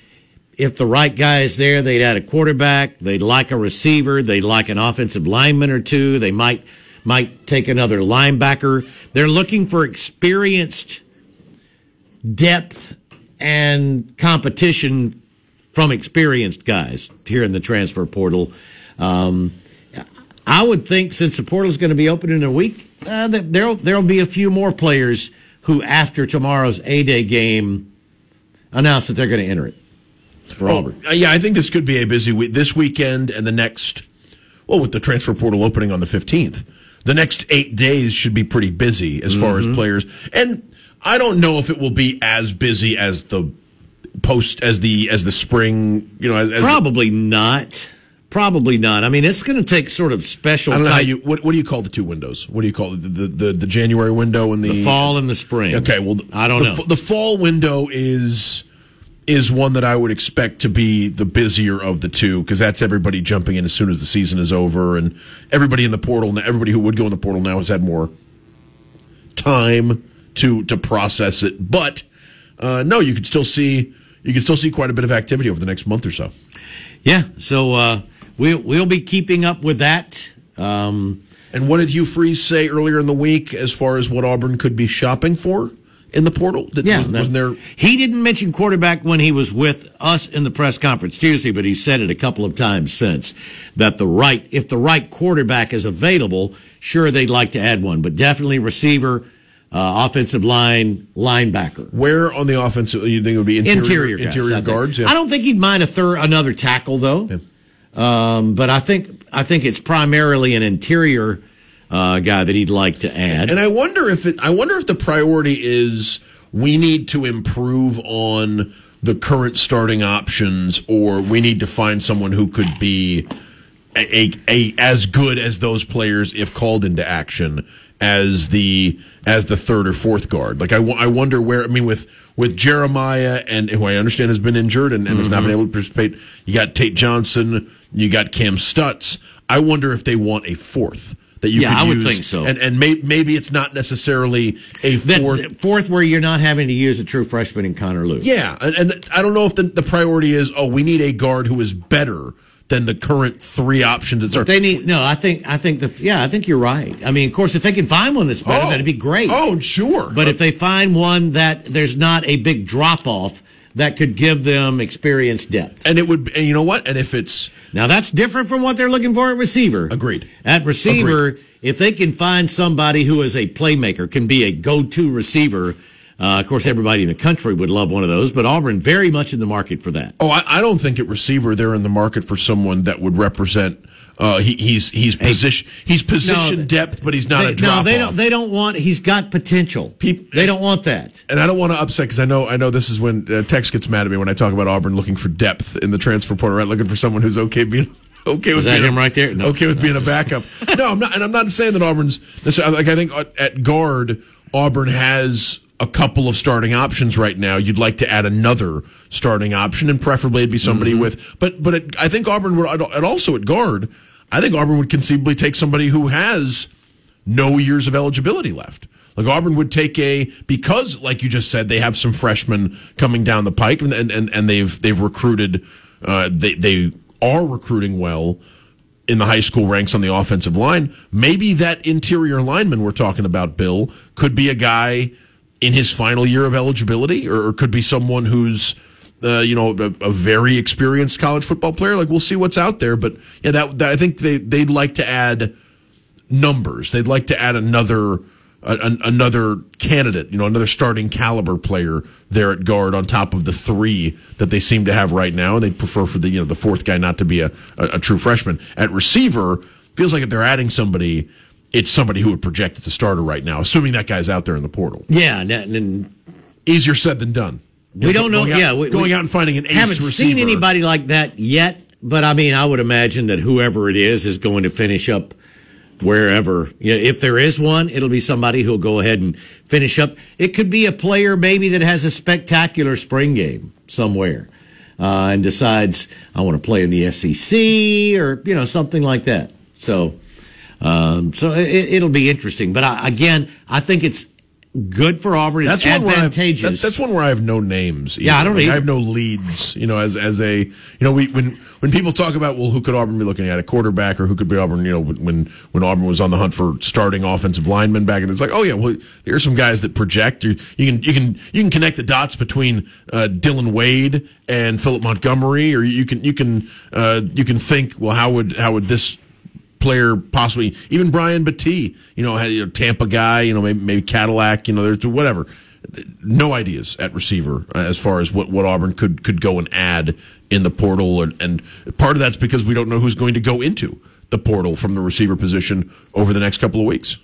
if the right guy is there, they'd add a quarterback. They'd like a receiver. They'd like an offensive lineman or two. They might might take another linebacker. They're looking for experienced depth and competition from experienced guys here in the transfer portal. Um, I would think since the portal is going to be open in a week, uh, that there'll there'll be a few more players who, after tomorrow's A Day game, announce that they're going to enter it for oh, Auburn. Uh, yeah, I think this could be a busy week. This weekend and the next, well, with the transfer portal opening on the 15th, the next eight days should be pretty busy as far Mm-hmm. as players. And I don't know if it will be as busy as the post as the as the spring. You know, as, as the- Probably not. Probably not. I mean, it's going to take sort of special I don't know how you what, what do you call the two windows? What do you call it? The the, the, the January window and the, the fall and the spring. Okay, well, I don't the, know. The fall window is is one that I would expect to be the busier of the two because that's everybody jumping in as soon as the season is over, and everybody in the portal, everybody who would go in the portal now has had more time to to process it. But uh, no, you could still see you could still see quite a bit of activity over the next month or so. yeah. So uh, we'll we'll be keeping up with that. Um, And what did Hugh Freeze say earlier in the week as far as what Auburn could be shopping for in the portal? Did, yeah, was, wasn't there? He didn't mention quarterback when he was with us in the press conference Tuesday, but he said it a couple of times since that the right, if the right quarterback is available, sure they'd like to add one, but definitely receiver, uh, offensive line, linebacker. Where on the offense you think it would be interior, interior guys, interior I guards? Yeah. I don't think he'd mind a third another tackle though. Um, but I think I think it's primarily an interior uh, guy that he'd like to add. And I wonder if it. I wonder if the priority is we need to improve on the current starting options, or we need to find someone who could be a, a, a as good as those players if called into action as the as the third or fourth guard. Like I, I wonder where. I mean, with with Jeremiah and who I understand has been injured and, and has not been able to participate. You got Tate Johnson. You got Kam Stutts. I wonder if they want a fourth. That you Yeah, I would use. think so. And and may, maybe it's not necessarily a That- fourth. fourth, where you're not having to use a true freshman in Connor Lewis. yeah, and, and I don't know if the, the priority is oh we need a guard who is better than the current three options that are. They need no. I think I think the yeah. I think you're right. I mean, of course, if they can find one that's better, oh. that'd be great. Oh, sure. But if they find one that there's not a big drop off that could give them experience depth. and it would, and you know what? And if it's Now that's different from what they're looking for at receiver. Agreed. At receiver, if they can find somebody who is a playmaker, can be a go-to receiver. Uh, of course, everybody in the country would love one of those, but Auburn very much in the market for that. oh, I, I don't think at receiver they're in the market for someone that would represent. Uh, he, he's he's position he's position No, depth, but he's not They- a drop no, they off. don't. They don't want. He's got potential. Peop- they don't want that. and I don't want to upset because I know I know this is when uh, Tex gets mad at me when I talk about Auburn looking for depth in the transfer portal, right? Looking for someone who's okay being [LAUGHS] okay with that being him a, right there? No. okay with being a [LAUGHS] backup. no, I'm not, and I'm not saying that Auburn's like I think at- at guard Auburn has a couple of starting options right now. You'd like to add another starting option, and preferably it'd be somebody Mm-hmm. with. But but it, I think Auburn would, and also at guard, I think Auburn would conceivably take somebody who has no years of eligibility left. Like Auburn would take a because, like you just said, they have some freshmen coming down the pike, and and, and they've they've recruited. Uh, they they are recruiting well in the high school ranks on the offensive line. Maybe that interior lineman we're talking about, Bill, could be a guy in his final year of eligibility, or, or could be someone who's. Uh, you know, a, a very experienced college football player. Like we'll see what's out there, but yeah, that, that I think they they'd like to add numbers. They'd like to add another another candidate, you know, another starting caliber player there at guard on top of the three that they seem to have right now. And they prefer for the you know the fourth guy not to be a, a, a true freshman at receiver. Feels like if they're adding somebody, it's somebody who would project as a starter right now, assuming that guy's out there in the portal. Yeah, and, and Easier said than done. we don't know. Going out- yeah, we, going we out and finding an ace haven't seen anybody like that yet. But I mean, I would imagine that whoever it is is going to finish up wherever. You know, if there is one, it'll be somebody who'll go ahead and finish up. It could be a player maybe that has a spectacular spring game somewhere uh, and decides I want to play in the SEC or you know something like that. So, um, so it, it'll be interesting. But I, again, I think it's good for Auburn. It's That's one where I have, that- that's one where I have no names. Yeah, I don't Like. I have no leads. You know, as as a you know, we when when people talk about well, who could Auburn be looking at a quarterback or who could be Auburn? You know, when when Auburn was on the hunt for starting offensive linemen back, and it's like, oh yeah, well, here's some guys that project. You, you can you can you can connect the dots between uh, Dillon Wade and Philip Montgomery, or you can you can uh, you can think, well, how would how would this player possibly even Brian Battie, you know, had Tampa guy, you know, maybe, maybe Cadillac, you know, there's whatever. No ideas at receiver as far as what, what Auburn could could go and add in the portal, and, and part of that's because we don't know who's going to go into the portal from the receiver position over the next couple of weeks.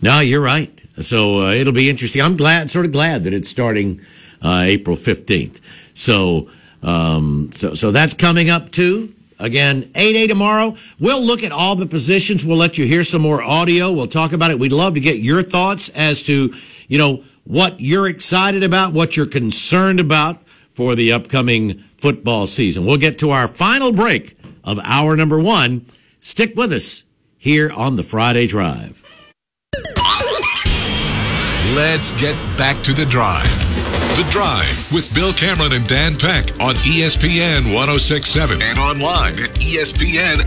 No, you're right. So uh, it'll be interesting. I'm glad, sort of glad that it's starting uh, April 15th. So, um, so, so that's coming up too. Again, A Day tomorrow. We'll look at all the positions. We'll let you hear some more audio. We'll talk about it. We'd love to get your thoughts as to, you know, what you're excited about, what you're concerned about for the upcoming football season. We'll get to our final break of hour number one. Stick with us here on the Friday Drive. Let's get back to the drive. The Drive with Bill Cameron and Dan Peck on ESPN 1067 and online at ESPNAU.com.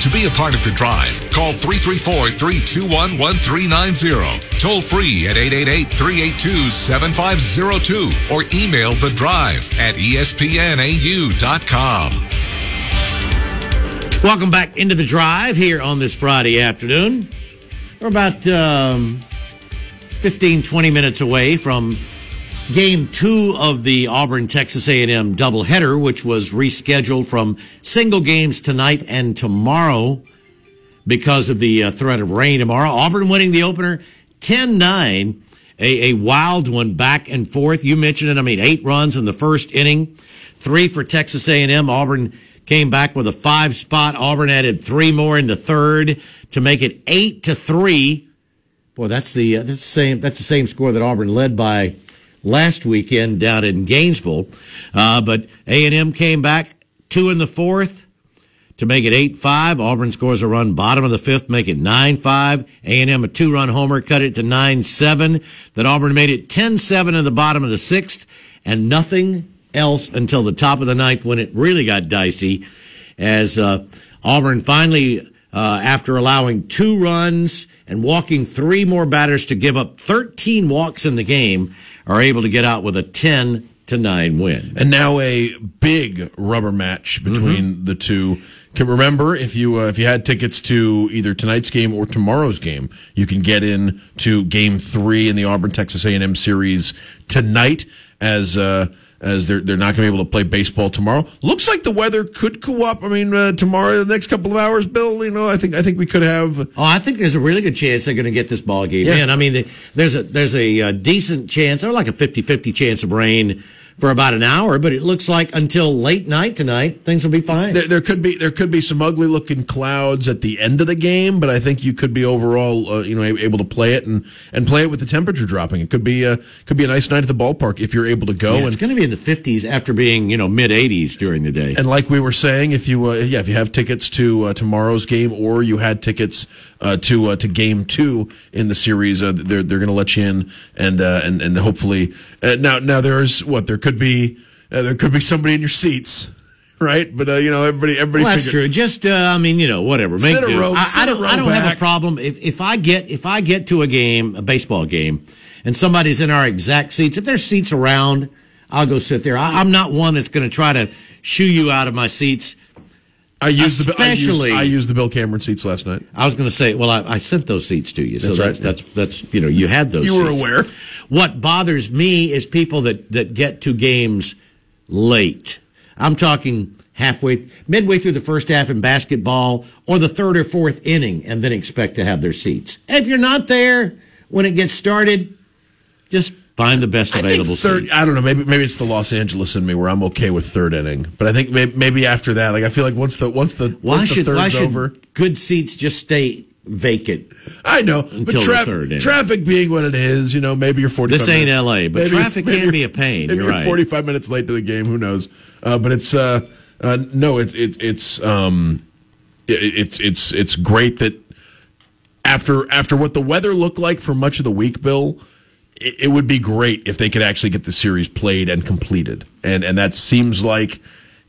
To be a part of The Drive, call 334 321 1390. Toll free at 888 382 7502 or email The Drive at ESPNAU.com. Welcome back into the drive here on this Friday afternoon. We're about um, 15, 20 minutes away from game two of the Auburn Texas A&M doubleheader, which was rescheduled from single games tonight and tomorrow because of the uh, threat of rain tomorrow. Auburn winning the opener 10-9, a, a wild one back and forth. You mentioned it. I mean, eight runs in the first inning, three for Texas A&M. Auburn came back with a five spot. Auburn added three more in the third to make it eight to three. Boy, that's the uh, that's the same that's the same score that Auburn led by last weekend down in Gainesville. Uh, but A and M came back two in the fourth to make it eight five. Auburn scores a run bottom of the fifth, make it nine five. A and M a two run homer cut it to nine seven. Then Auburn made it 10-7 in the bottom of the sixth, and nothing else until the top of the ninth when it really got dicey. As uh, Auburn finally, uh, after allowing two runs and walking three more batters to give up 13 walks in the game, are able to get out with a 10 to 9 win. And now a big rubber match between the two. Can remember if you uh, if you had tickets to either tonight's game or tomorrow's game, you can get in to Game Three in the Auburn Texas A and M series tonight as. Uh, as they're they're not going to be able to play baseball tomorrow. Looks like the weather could go up. I mean, uh, tomorrow, the next couple of hours, Bill. You know, I think I think we could have. Oh, I think there's a really good chance they're going to get this ball game Yeah. in. I mean, the, there's a there's a, uh decent chance, or like a 50-50 chance of rain for about an hour, but it looks like until late night tonight, things will be fine. There, there could be there could be some ugly looking clouds at the end of the game, but I think you could be overall, uh, you know, able to play it and, and play it with the temperature dropping. It could be a could be a nice night at the ballpark if you're able to go. Yeah, it's going to be in the 50s after being, you know, mid 80s during the day. and like we were saying, if you uh, yeah if you have tickets to uh, tomorrow's game or you had tickets uh, to uh, to game two in the series, uh, they're they're going to let you in and uh, and and hopefully uh, now now there's what there could be uh, there could be somebody in your seats. Right, but uh, you know everybody. Everybody. Well, that's figure- true. Just, uh, I mean, you know, whatever. Make do. row- I, I don't. I don't have a problem if if I get if I get to a game, a baseball game, and somebody's in our exact seats. If there's seats around, I'll go sit there. I, I'm not one that's going to try to shoo you out of my seats. I used the I used, Especially- I used the Bill Cameron seats last night. I was going to say, well, I, I sent those seats to you, so That's that's, right. that's that's you know you had those. Seats. You were aware. What bothers me is people that that get to games late. I'm talking halfway, midway through the first half in basketball, or the third or fourth inning, and then expect to have their seats. If you're not there when it gets started, just find the best available third. seat. I don't know. Maybe maybe it's the Los Angeles in me where I'm okay with third inning, but I think maybe, maybe after that, like I feel like once the once the Why once the should third's why should over, good seats just stay vacant? I know. But the tra- traffic being what it is, you know, maybe you're 45. This ain't minutes- LA, but maybe- traffic maybe can be a pain. Maybe You're you're right. 45 minutes late to the game. Who knows? Uh, but it's uh, uh, no, it's it, it's um, it, it's it's it's great that after after what the weather looked like for much of the week, Bill. It, it would be great if they could actually get the series played and completed, and and that seems like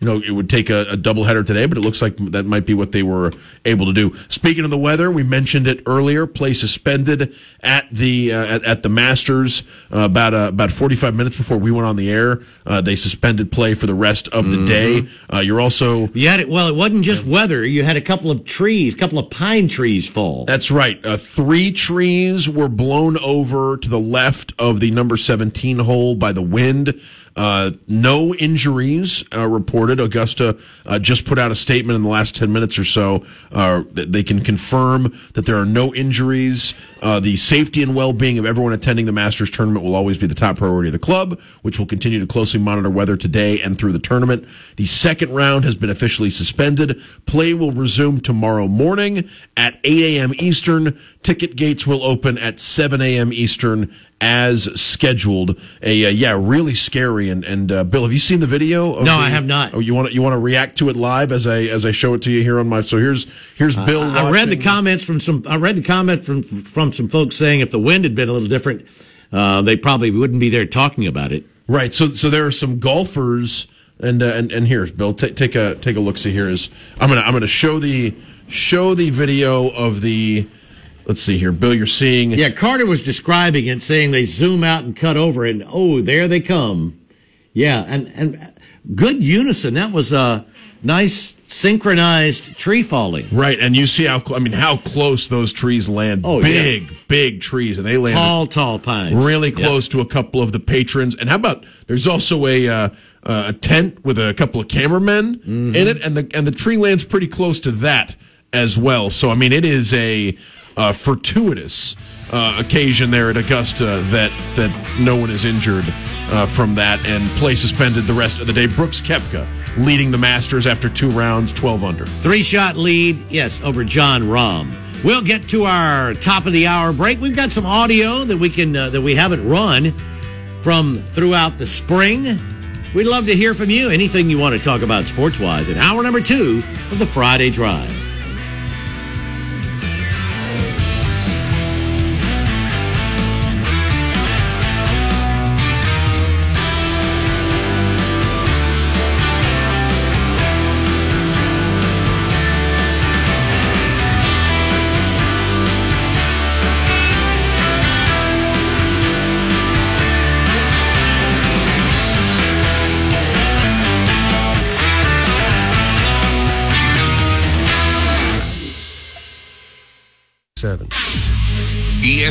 you know, it would take a, a doubleheader today, but it looks like that might be what they were able to do. Speaking of the weather, we mentioned it earlier. Play suspended at the uh, at, at the Masters uh, about uh, about forty five minutes before we went on the air. Uh, they suspended play for the rest of the day. Uh, you're also You had it. Well, it wasn't just weather. You had a couple of trees, a couple of pine trees fall. That's right. Uh, three trees were blown over to the left of the number 17 hole by the wind. Uh, no injuries uh, reported. Augusta uh, just put out a statement in the last 10 minutes or so. Uh, that they can confirm that there are no injuries. Uh, the safety and well being of everyone attending the Masters tournament will always be the top priority of the club, which will continue to closely monitor weather today and through the tournament. The second round has been officially suspended. Play will resume tomorrow morning at 8 a.m. Eastern. Ticket gates will open at 7 a.m. Eastern as scheduled. A uh, yeah, really scary. And and uh, Bill, have you seen the video? No, the, I have not. Oh, you want to you want to react to it live as I as I show it to you here on my. So here's here's Bill. I read the comments from some. I read the comment from from some folks saying if the wind had been a little different, uh, they probably wouldn't be there talking about it. Right. So so there are some golfers and uh, and and here's Bill. Take take a take a look. See here is I'm gonna I'm gonna show the show the video of the. Let's see here, Bill. You're seeing. Yeah, Carter was describing it, saying they zoom out and cut over, and oh, there they come. Yeah, and and good unison. That was a nice synchronized tree falling. Right, and you see how I mean how close those trees land. Oh, yeah. big, big trees, and they land Tall, tall pines. really Yeah. close to a couple of the patrons. And how about there's also a uh, a tent with a couple of cameramen Mm-hmm. in it, and the and the tree lands pretty close to that as well. So I mean, it is a uh, fortuitous uh, occasion there at Augusta that that no one is injured uh, from that, and play suspended the rest of the day. Brooks Koepka leading the Masters after two rounds, twelve under. Three shot lead, yes, over Jon Rahm. We'll get to our top of the hour break. We've got some audio that we can uh, that we haven't run from throughout the spring. We'd love to hear from you. Anything you want to talk about sports wise in hour number two of the Friday Drive.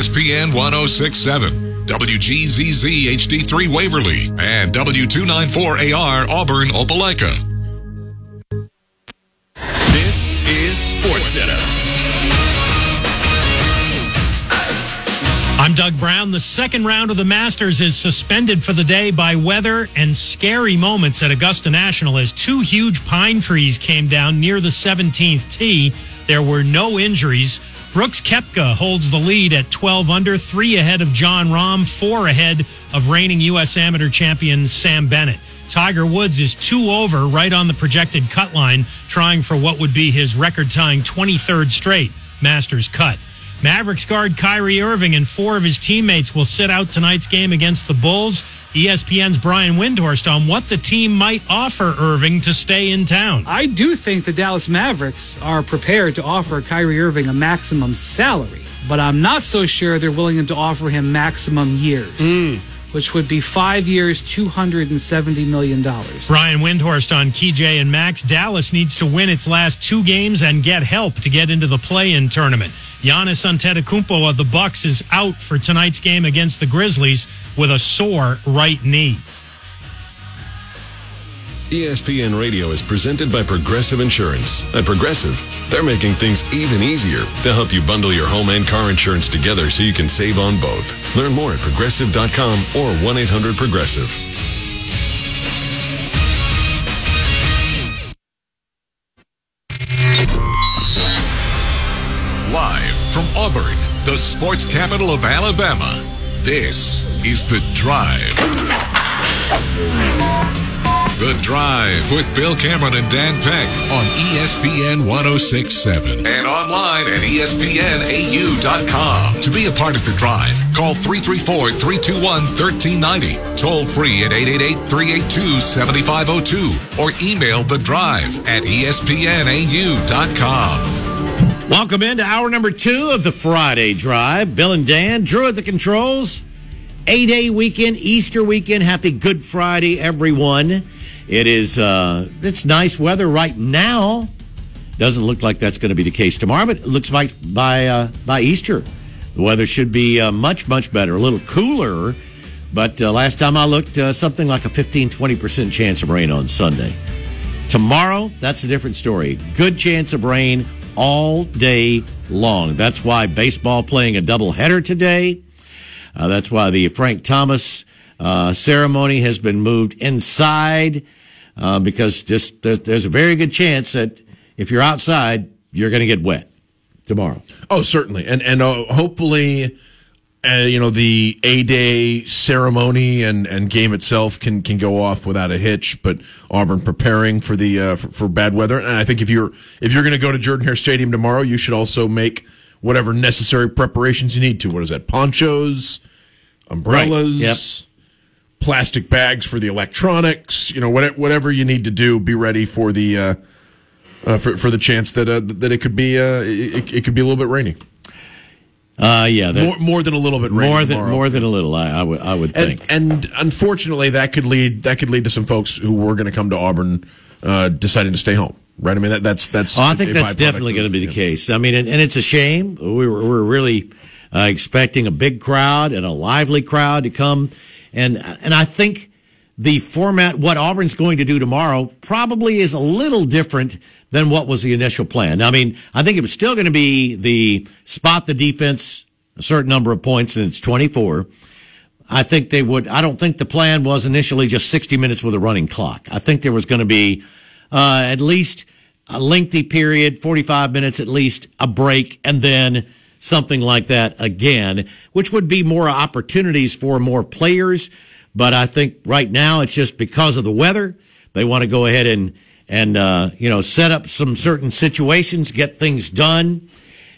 ESPN 1067, WGZZ HD3 Waverly, and W294AR Auburn Opelika. This is Sports Center. I'm Doug Brown. The second round of the Masters is suspended for the day by weather and scary moments at Augusta National as two huge pine trees came down near the 17th tee. There were no injuries. Brooks Koepka holds the lead at 12 under, three ahead of Jon Rahm, four ahead of reigning U.S. amateur champion Sam Bennett. Tiger Woods is two over, right on the projected cut line, trying for what would be his record tying 23rd straight Masters cut. Mavericks guard Kyrie Irving and four of his teammates will sit out tonight's game against the Bulls. ESPN's Brian Windhorst on what the team might offer Irving to stay in town. I do think the Dallas Mavericks are prepared to offer Kyrie Irving a maximum salary, but I'm not so sure they're willing to offer him maximum years, hmm. Which would be five years, $270 million. Brian Windhorst on KJ and Max. Dallas needs to win its last two games and get help to get into the play-in tournament. Giannis Antetokounmpo of the Bucks is out for tonight's game against the Grizzlies with a sore right knee. ESPN Radio is presented by Progressive Insurance. At Progressive, they're making things even easier to help you bundle your home and car insurance together so you can save on both. Learn more at progressive.com or 1 800 Progressive. Live from Auburn, the sports capital of Alabama, this is The Drive. The Drive with Bill Cameron and Dan Peck on ESPN 1067 and online at ESPNAU.com. To be a part of The Drive, call 334 321 1390, toll free at 888 382 7502, or email The Drive at ESPNAU.com. Welcome into hour number two of the Friday Drive. Bill and Dan, Drew at the controls. A day weekend, Easter weekend. Happy Good Friday, everyone. It is uh, it's nice weather right now. Doesn't look like that's going to be the case tomorrow, but it looks like by uh, by Easter, the weather should be uh, much much better. A little cooler But uh, last time I looked, uh, something like a 15, 20% chance of rain on Sunday. Tomorrow, that's a different story. Good chance of rain all day long. That's why baseball playing a doubleheader today. Uh, that's why the Frank Thomas uh, ceremony has been moved inside uh, because just there's, there's a very good chance that if you're outside, you're going to get wet tomorrow. Oh, certainly, and and uh, hopefully, uh, you know, the A Day ceremony and, and game itself can can go off without a hitch. But Auburn preparing for the uh, for, for bad weather, and I think if you're if you're going to go to Jordan Hare Stadium tomorrow, you should also make whatever necessary preparations you need to. What is that? Ponchos, umbrellas. Right. Yep. Plastic bags for the electronics, you know, whatever, whatever you need to do, be ready for the uh, uh, for, for the chance that uh, that it could be uh, it, it could be a little bit rainy. Uh, yeah, that, More, more than a little bit rainy more than more than a little. I, I would I would think. and, and unfortunately, that could lead that could lead to some folks who were going to come to Auburn uh, deciding to stay home. Right? I mean, that, that's that's. Oh, I think that's definitely going to be the case. I mean, and, and it's a shame. We were, we were really uh, expecting a big crowd and a lively crowd to come, and and I think the format, what Auburn's going to do tomorrow, probably is a little different than what was the initial plan. I mean, I think it was still going to be the spot the defense a certain number of points, and it's twenty four. I think they would. I don't think the plan was initially just 60 minutes with a running clock. I think there was going to be uh, at least a lengthy period, 45 minutes at least, a break, and then something like that again, which would be more opportunities for more players. But I think right now it's just because of the weather. They want to go ahead and and uh, you know set up some certain situations, get things done,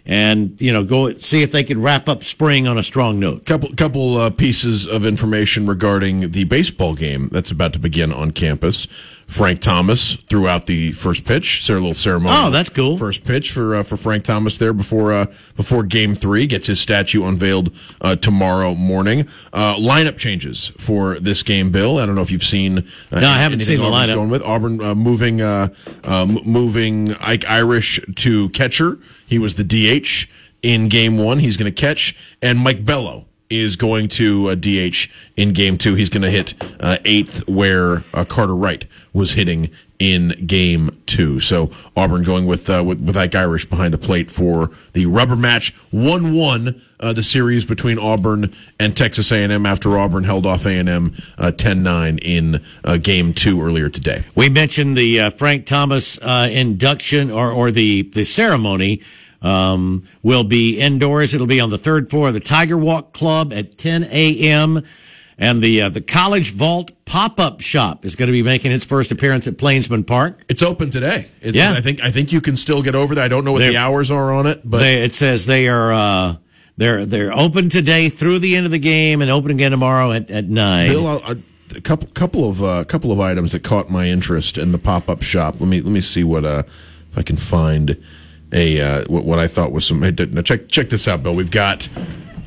and you know go see if they can wrap up spring on a strong note. Couple couple uh, pieces of information regarding the baseball game that's about to begin on campus. Frank Thomas threw out the first pitch. So a little ceremony. Oh, that's cool. First pitch for uh, for Frank Thomas there before uh, before Game Three gets his statue unveiled uh, tomorrow morning. Uh, lineup changes for this game, Bill. I don't know if you've seen. Uh, No, I haven't seen the Auburn's lineup. Going with Auburn uh, moving uh, uh, moving Ike Irish to catcher. He was the DH in Game One. He's going to catch, and Mike Bello is going to uh, DH in Game Two. He's going to hit uh, eighth, where uh, Carter Wright was hitting in Game Two. So Auburn going with uh, with, with Ike Irish behind the plate for the rubber match. One one. Uh, the series between Auburn and Texas A&M after Auburn held off A&M uh, 10-9 in uh, Game Two earlier today. We mentioned the uh, Frank Thomas uh, induction or, or the, the ceremony um, will be indoors. It'll be on the third floor of the Tiger Walk Club at 10 a.m. And the uh, the College Vault pop up shop is going to be making its first appearance at Plainsman Park. It's open today. It- Yeah. I think I think you can still get over there. I don't know what the They're- hours are on it, but They, it says they are uh, they're they're open today through the end of the game and open again tomorrow at, at nine. Bill, I'll- a couple couple of uh, couple of items that caught my interest in the pop up shop. Let me let me see what uh, if I can find a uh, what, what I thought was some. Hey, now check check this out, Bill. We've got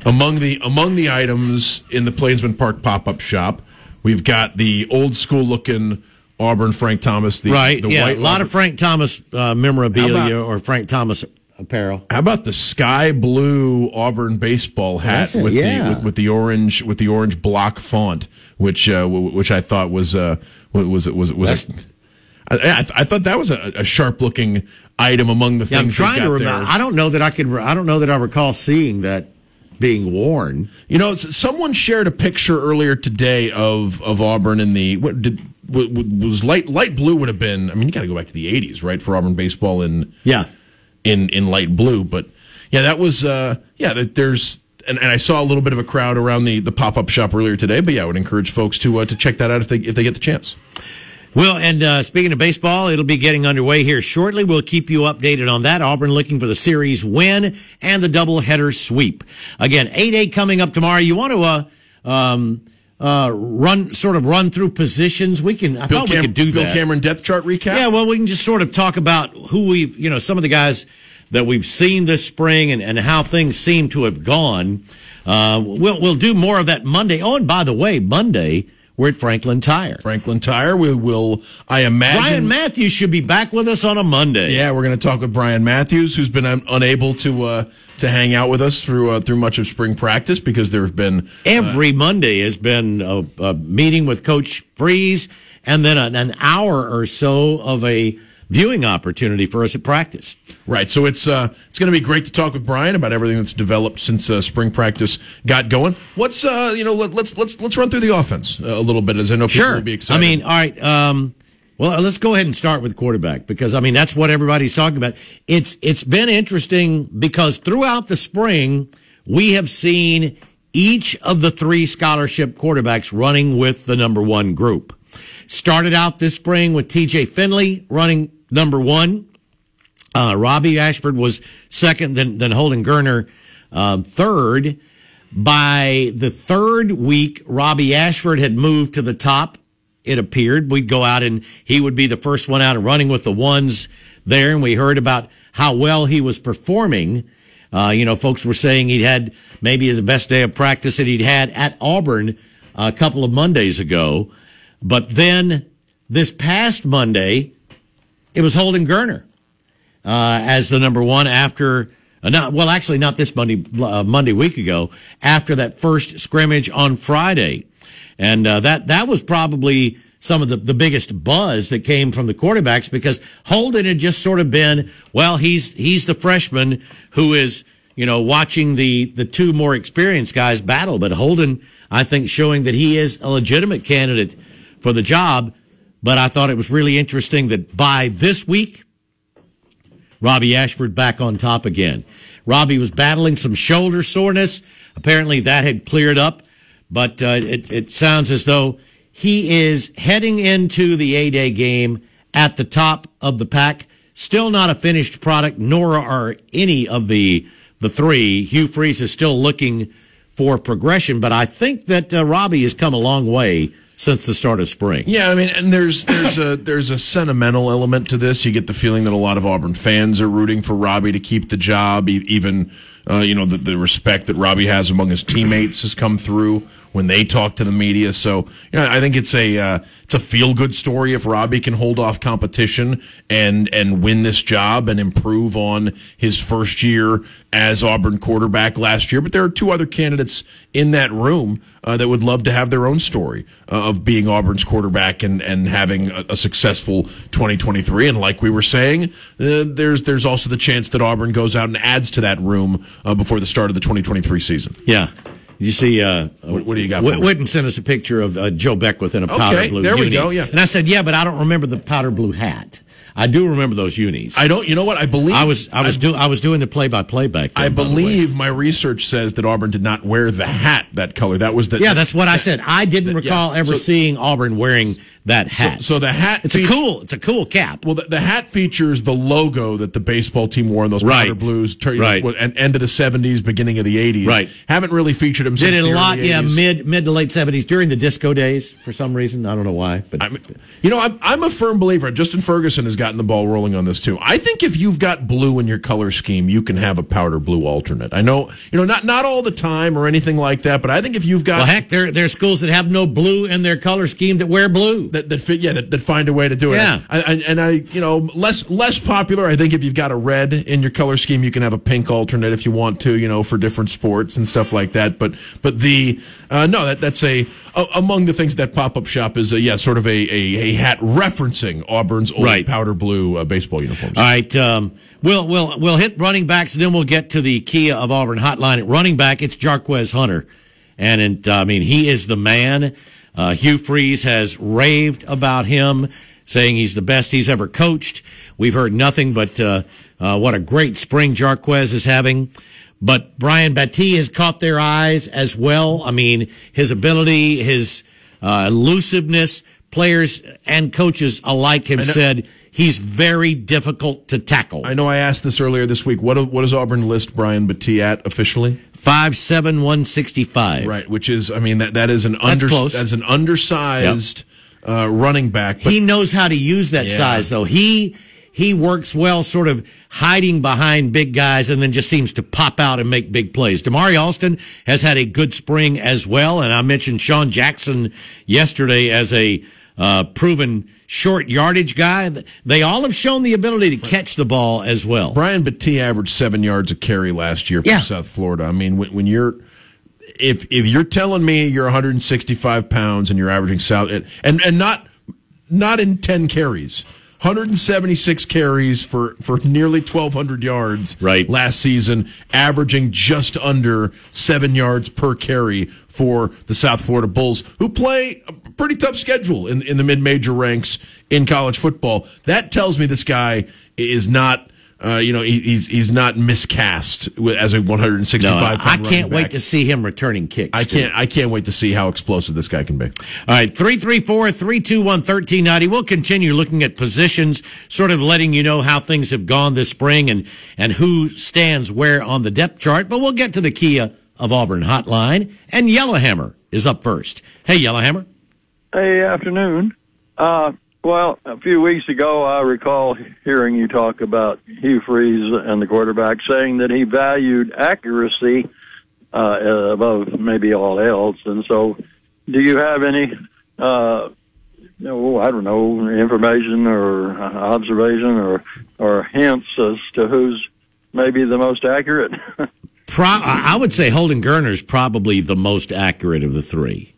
among the among the items in the Plainsman Park pop up shop. We've got the old school looking Auburn Frank Thomas. The, right? the yeah, white a lot of Frank Thomas uh, memorabilia about- or Frank Thomas apparel. How about the sky blue Auburn baseball hat it, with yeah. the with, with the orange with the orange block font, which uh, w- which I thought was uh, was was was. That's- I, I, I thought that was a, a sharp looking item among the Yeah, I'm things. they trying to remember. I don't know that I could. I don't know that I recall seeing that being worn. You know, someone shared a picture earlier today of of Auburn in the what did w- w- was light light blue would have been. I mean, you got to go back to the '80s, right, for Auburn baseball in Yeah, in in light blue. But yeah, that was uh, yeah. There's and, and I saw a little bit of a crowd around the the pop up shop earlier today. But yeah, I would encourage folks to uh, to check that out if they if they get the chance. Well, and uh, speaking of baseball, it'll be getting underway here shortly. We'll keep you updated on that. Auburn looking for the series win and the doubleheader sweep. Again, 8-8 coming up tomorrow. You want to uh, um, uh, run, sort of run through positions? We can, I Bill, thought Cam- we could do Bill that. Cameron depth chart recap. Yeah, well, we can just sort of talk about who we've, you know, some of the guys that we've seen this spring and, and how things seem to have gone. Uh, we'll, we'll do more of that Monday. Oh, and by the way, Monday, we're at Franklin Tire. Franklin Tire. We will, I imagine. Brian Matthews should be back with us on a Monday. Yeah, we're going to talk with Brian Matthews, who's been un- unable to uh, to hang out with us through uh, through much of spring practice because there have been Every Monday has been a, a meeting with Coach Freeze and then an, an hour or so of a viewing opportunity for us at practice. Right. So it's uh, it's going to be great to talk with Brian about everything that's developed since uh, spring practice got going. What's uh, you know let, let's let's let's run through the offense a little bit as I know people Sure. will be excited. I mean, all right. Um, well, let's go ahead and start with quarterback because I mean that's what everybody's talking about. It's it's been interesting because throughout the spring we have seen each of the three scholarship quarterbacks running with the number one group. Started out this spring with T.J. Finley running number one. Uh, Robbie Ashford was second, then then Holden Geriner um, third. By the third week, Robbie Ashford had moved to the top. It appeared we'd go out and he would be the first one out and running with the ones there. And we heard about how well he was performing. Uh, you know, folks were saying he'd had maybe his best day of practice that he'd had at Auburn a couple of Mondays ago. But then this past Monday, it was Holden Geriner uh, as the number one after uh, not well actually not this Monday uh, Monday week ago after that first scrimmage on Friday, and uh, that that was probably some of the, the biggest buzz that came from the quarterbacks because Holden had just sort of been well he's he's the freshman who is you know watching the the two more experienced guys battle, but Holden I think showing that he is a legitimate candidate for the job. But I thought it was really interesting that by this week, Robbie Ashford back on top again. Robbie was battling some shoulder soreness. Apparently that had cleared up, but uh, it, it sounds as though he is heading into the A Day game at the top of the pack. Still not a finished product, nor are any of the the three. Hugh Freeze is still looking for progression, but I think that uh, Robbie has come a long way since the start of spring. Yeah, I mean, and there's there's a [LAUGHS] there's a sentimental element to this. You get the feeling that a lot of Auburn fans are rooting for Robbie to keep the job, even uh, you know the, the respect that Robbie has among his teammates has come through when they talk to the media. So you know, I think it's a uh, it's a feel good story if Robbie can hold off competition and and win this job and improve on his first year as Auburn quarterback last year. But there are two other candidates in that room uh, that would love to have their own story uh, of being Auburn's quarterback and and having a, a successful 2023. And like we were saying, uh, there's there's also the chance that Auburn goes out and adds to that room uh, before the start of the 2023 season. Yeah. You see, uh, What, what do you got? Whit- for me? Sent us a picture of uh, Joe Beckwith in a powder Okay, blue there we go, yeah. And I said, yeah, but I don't remember the powder blue hat. I do remember those unis. I don't. You know what? I believe I was I was do I was doing the play by play back then. I the believe my research says that Auburn did not wear the hat that color. That was the Yeah, that's what I said. I didn't yeah. recall ever So- seeing Auburn wearing that hat. so the hat It's a cool. It's a cool cap. Well, the, the hat features the logo that the baseball team wore in those Right. powder blues, know, Right. and end of the seventies, beginning of the eighties. Right. Haven't really featured them. Did since it a lot, yeah, mid mid to late seventies during the disco days for some reason. I don't know why, but I mean, you know, I'm, I'm a firm believer. Justin Ferguson has gotten the ball rolling on this too. I think if you've got blue in your color scheme, you can have a powder blue alternate. I know, you know, not not all the time or anything like that, but I think if you've got well, heck, there there are schools that have no blue in their color scheme that wear blue. That, that fit, yeah, that, that find a way to do it. Yeah. I, I, and I, you know, less less popular. I think if you've got a red in your color scheme, you can have a pink alternate if you want to, you know, for different sports and stuff like that. But but the uh, no, that that's a, a among the things that pop up shop is a, yeah, sort of a, a, a hat referencing Auburn's old Right. powder blue uh, baseball uniforms. All right, um, we'll we'll we'll hit running backs, and then we'll get to the Kia of Auburn hotline. At running back, it's Jarquez Hunter, and it, I mean he is the man. Uh, Hugh Freeze has raved about him, saying he's the best he's ever coached. We've heard nothing but uh, uh, what a great spring Jarquez is having. But Brian Battie has caught their eyes as well. I mean, his ability, his uh, elusiveness, players and coaches alike have said he's very difficult to tackle. I know I asked this earlier this week. What what does Auburn list Brian Battie at officially? Five seven one sixty five. Right, which is, I mean, that that is an under close. that's an undersized uh, running back. But He knows how to use that Yeah. size though. He he works well sort of hiding behind big guys and then just seems to pop out and make big plays. Damari Alston has had a good spring as well. And I mentioned Sean Jackson yesterday as a uh, proven short yardage guy. They all have shown the ability to catch the ball as well. Brian Battie averaged seven yards a carry last year for Yeah. South Florida. I mean, when, when you're if if you're telling me you're 165 pounds and you're averaging South and and, not not in 10 carries. 176 carries for, for nearly 1,200 yards Right. last season, averaging just under seven yards per carry for the South Florida Bulls, who play pretty tough schedule in, in the mid major ranks in college football. That tells me this guy is not, uh, you know, he, he's he's not miscast as a 165 No, I can't wait to see him returning kicks. I too. can't. I can't wait to see how explosive this guy can be. All right, 334 321 1390. We'll continue looking at positions, sort of letting you know how things have gone this spring and, and who stands where on the depth chart. But we'll get to the Kia of Auburn hotline. And Yellowhammer is up first. Hey, Yellowhammer. Hey, afternoon. Uh, well, a few weeks ago, I recall hearing you talk about Hugh Freeze and the quarterback saying that he valued accuracy uh, above maybe all else. And so, do you have any, uh, I don't know, information or uh, observation or or hints as to who's maybe the most accurate? [LAUGHS] Pro- I would say Holden Geriner's probably the most accurate of the three.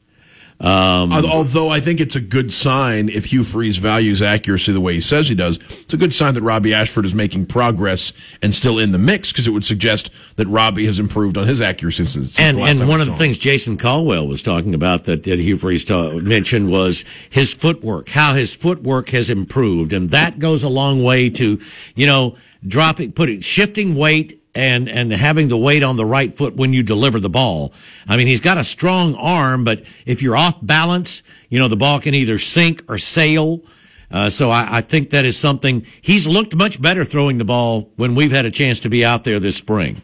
Um, Although I think it's a good sign if Hugh Freeze values accuracy the way he says he does. It's a good sign that Robbie Ashford is making progress and still in the mix because it would suggest that Robbie has improved on his accuracy since. since And the and one of the him. things Jason Caldwell was talking about that, that Hugh Freeze ta- mentioned was his footwork, how his footwork has improved, and that goes a long way to, you know, dropping, putting, shifting weight. And, and having the weight on the right foot when you deliver the ball. I mean, he's got a strong arm, but if you're off balance, you know, the ball can either sink or sail. Uh, so I, I think that is something he's looked much better throwing the ball when we've had a chance to be out there this spring.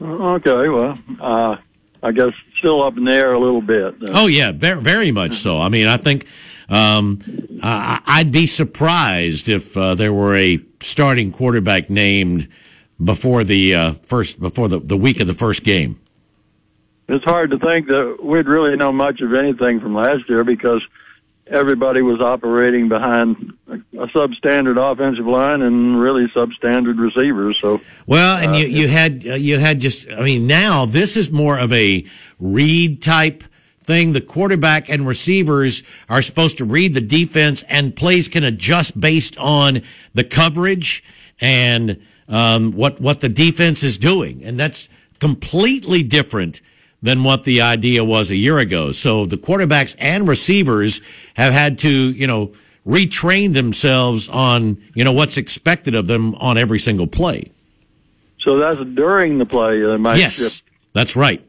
okay, well, uh, I guess still up in the air a little bit. Oh yeah, very very much so. I mean, I think um, I, I'd be surprised if uh, there were a starting quarterback named before the uh, first before the, the week of the first game. it's hard to think that we'd really know much of anything from last year because everybody was operating behind a substandard offensive line and really substandard receivers. So Well, and you you had uh, you had just I mean now this is more of a read type thing. The quarterback and receivers are supposed to read the defense, and plays can adjust based on the coverage and um, what what the defense is doing, and that's completely different than what the idea was a year ago. So the quarterbacks and receivers have had to you know retrain themselves on you know what's expected of them on every single play. so that's during the play. Might Yes, shift. that's right.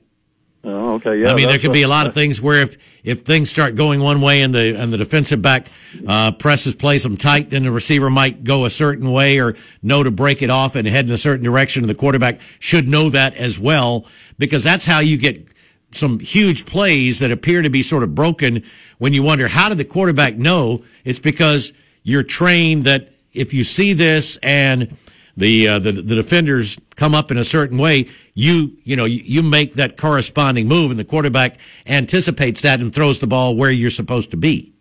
Oh, okay, yeah. I mean, there could be a lot of things where if, if things start going one way and the and the defensive back uh, presses plays them tight, then the receiver might go a certain way or know to break it off and head in a certain direction. And the quarterback should know that as well because that's how you get some huge plays that appear to be sort of broken. When you wonder how did the quarterback know? It's because you're trained that if you see this and the, uh, the the defenders come up in a certain way, you you know you, you make that corresponding move, and the quarterback anticipates that and throws the ball where you're supposed to be.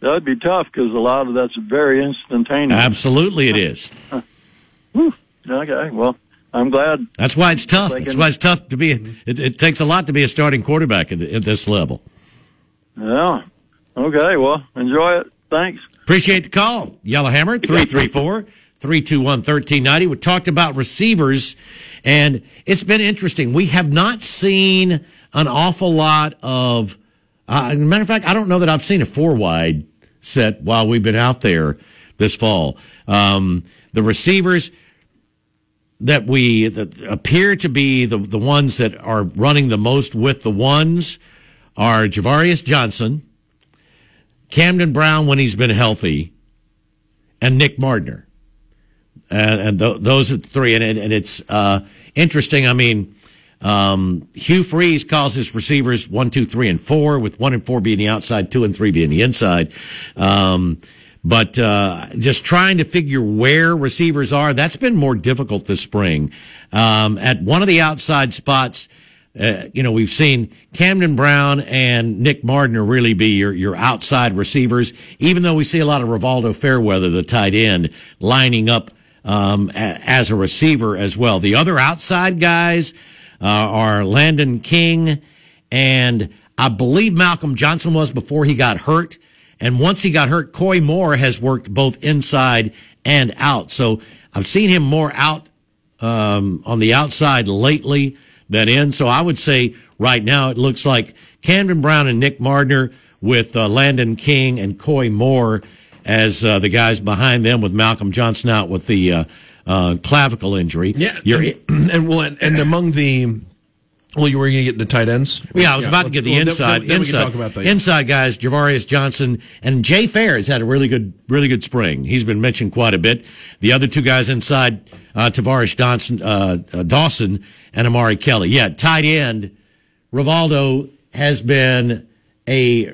That'd be tough because a lot of that's very instantaneous. Absolutely, it is. [LAUGHS] Okay, well, I'm glad. That's why it's tough. That's why it's tough to be. It, it takes a lot to be a starting quarterback at, at this level. Yeah. Okay, well, enjoy it. Thanks. Appreciate the call. Yellowhammer, 334 321 1390. We talked about receivers, and it's been interesting. We have not seen an awful lot of, uh, matter of fact, I don't know that I've seen a four wide set while we've been out there this fall. Um, the receivers that we that appear to be the, the ones that are running the most with the ones are Javarius Johnson. Camden Brown when he's been healthy, and Nick Mardner. And, and th- those are three. And, it, and it's uh, interesting. I mean, um, Hugh Freeze calls his receivers one, two, three, and four, with one and four being the outside, two and three being the inside. Um, But uh, just trying to figure where receivers are, that's been more difficult this spring. Um, at one of the outside spots, uh, you know, we've seen Camden Brown and Nick Mardner really be your, your outside receivers, even though we see a lot of Rivaldo Fairweather, the tight end, lining up um, as a receiver as well. The other outside guys uh, are Landon King and I believe Malcolm Johnson was before he got hurt. And once he got hurt, Koy Moore has worked both inside and out. So I've seen him more out um, on the outside lately than in. So I would say right now it looks like Camden Brown and Nick Mardner with uh, Landon King and Coy Moore as uh, the guys behind them with Malcolm Johnson out with the uh, uh clavicle injury. Yeah, You're, and, and well, and, and among the well, you were going to get into tight ends. Yeah, I was yeah, about to get the well, inside. Then, then inside, that, yeah. inside guys, Javarius Johnson and Jay Fair has had a really good, really good spring. He's been mentioned quite a bit. The other two guys inside, uh, Tavares Dawson, uh, uh, Dawson and Amari Kelly. Yeah, tight end. Rivaldo has been a,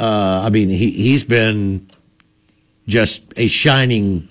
uh, I mean, he he's been just a shining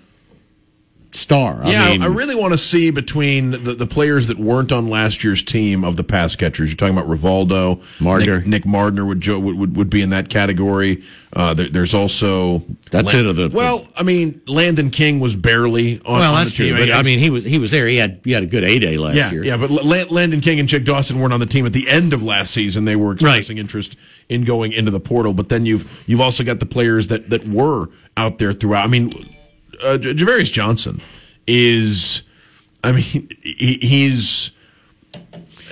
star. I yeah, mean, I really want to see between the, the players that weren't on last year's team of the pass catchers. You're talking about Rivaldo, Mardner. Nick, Nick Mardner would, would would be in that category. Uh, there, there's also that's Land- it. The, well, I mean, Landon King was barely on. Well, on that's true. But I mean, he was he was there. He had he had a good A day last yeah, year. Yeah, but Landon King and Chick Dawson weren't on the team at the end of last season. They were expressing right. interest in going into the portal. But then you've you've also got the players that that were out there throughout. I mean uh, Javarius Johnson is, I mean, he, he's.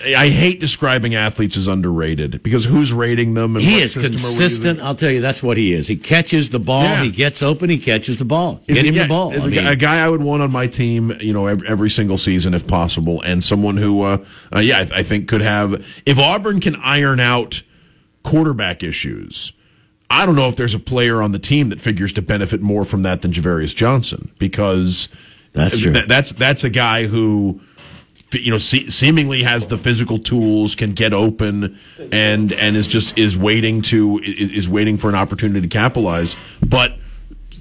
I hate describing athletes as underrated because who's rating them? he is consistent. I'll tell you, that's what he is. He catches the ball. Yeah. He gets open. He catches the ball. Get him the ball. I mean, a guy I would want on my team, you know, every, every single season if possible, and someone who, uh, uh, yeah, I, I think could have. If Auburn can iron out quarterback issues, I don't know if there's a player on the team that figures to benefit more from that than Javarius Johnson because that's true. Th- that's that's a guy who you know se- seemingly has the physical tools, can get open, and and is just is waiting to is, is waiting for an opportunity to capitalize. But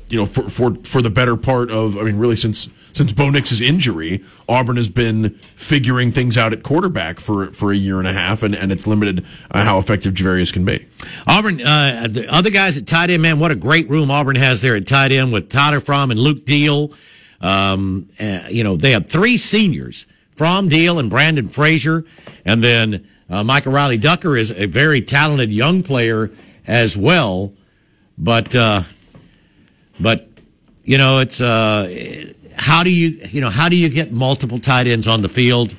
you know, for for for the better part of I mean, really since since Bo Nix's injury, Auburn has been figuring things out at quarterback for for a year and a half, and, and it's limited uh, how effective Javarius can be. Auburn, uh, the other guys at tight end, man, what a great room Auburn has there at tight end with Tyler Fromm and Luke Deal. Um, uh, you know, they have three seniors, Fromm Deal and Brandon Frazier, and then uh, Micah Riley-Ducker is a very talented young player as well. But, uh, but you know, it's uh, how do you you know how do you get multiple tight ends on the field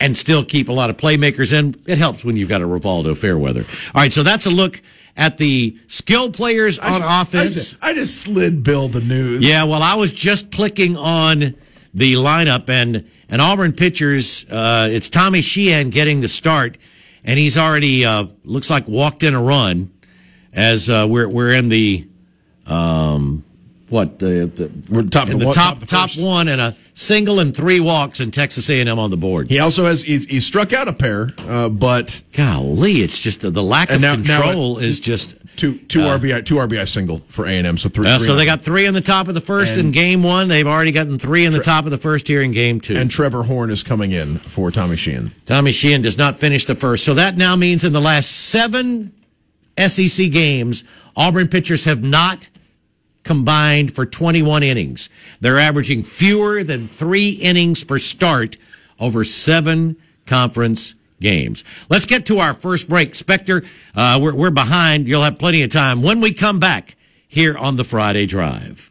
and still keep a lot of playmakers in? It helps when you've got a Rivaldo Fairweather. All right, so that's a look at the skill players on I, offense. I just, I just slid Bill the news. Yeah, well, I was just clicking on the lineup and and Auburn pitchers. Uh, it's Tommy Sheehan getting the start, and he's already uh, looks like walked in a run as uh, we're we're in the um, what the, the we're top the one, top top, top, one and a single and three walks in Texas A&M on the board. He also has he, he struck out a pair, uh, but golly, it's just the, the lack of now, control now it, is just two two uh, RBI two RBI single for A&M. So three. Uh, three so they got three in the top of the first and in game one. They've already gotten three in the top of the first here in game two. And Trevor Horn is coming in for Tommy Sheehan. Tommy Sheehan does not finish the first, so that now means in the last seven SEC games, Auburn pitchers have not combined for 21 innings. They're averaging fewer than three innings per start over seven conference games. Let's get to our first break. Spectre, uh, we're, we're behind. You'll have plenty of time when we come back here on the Friday Drive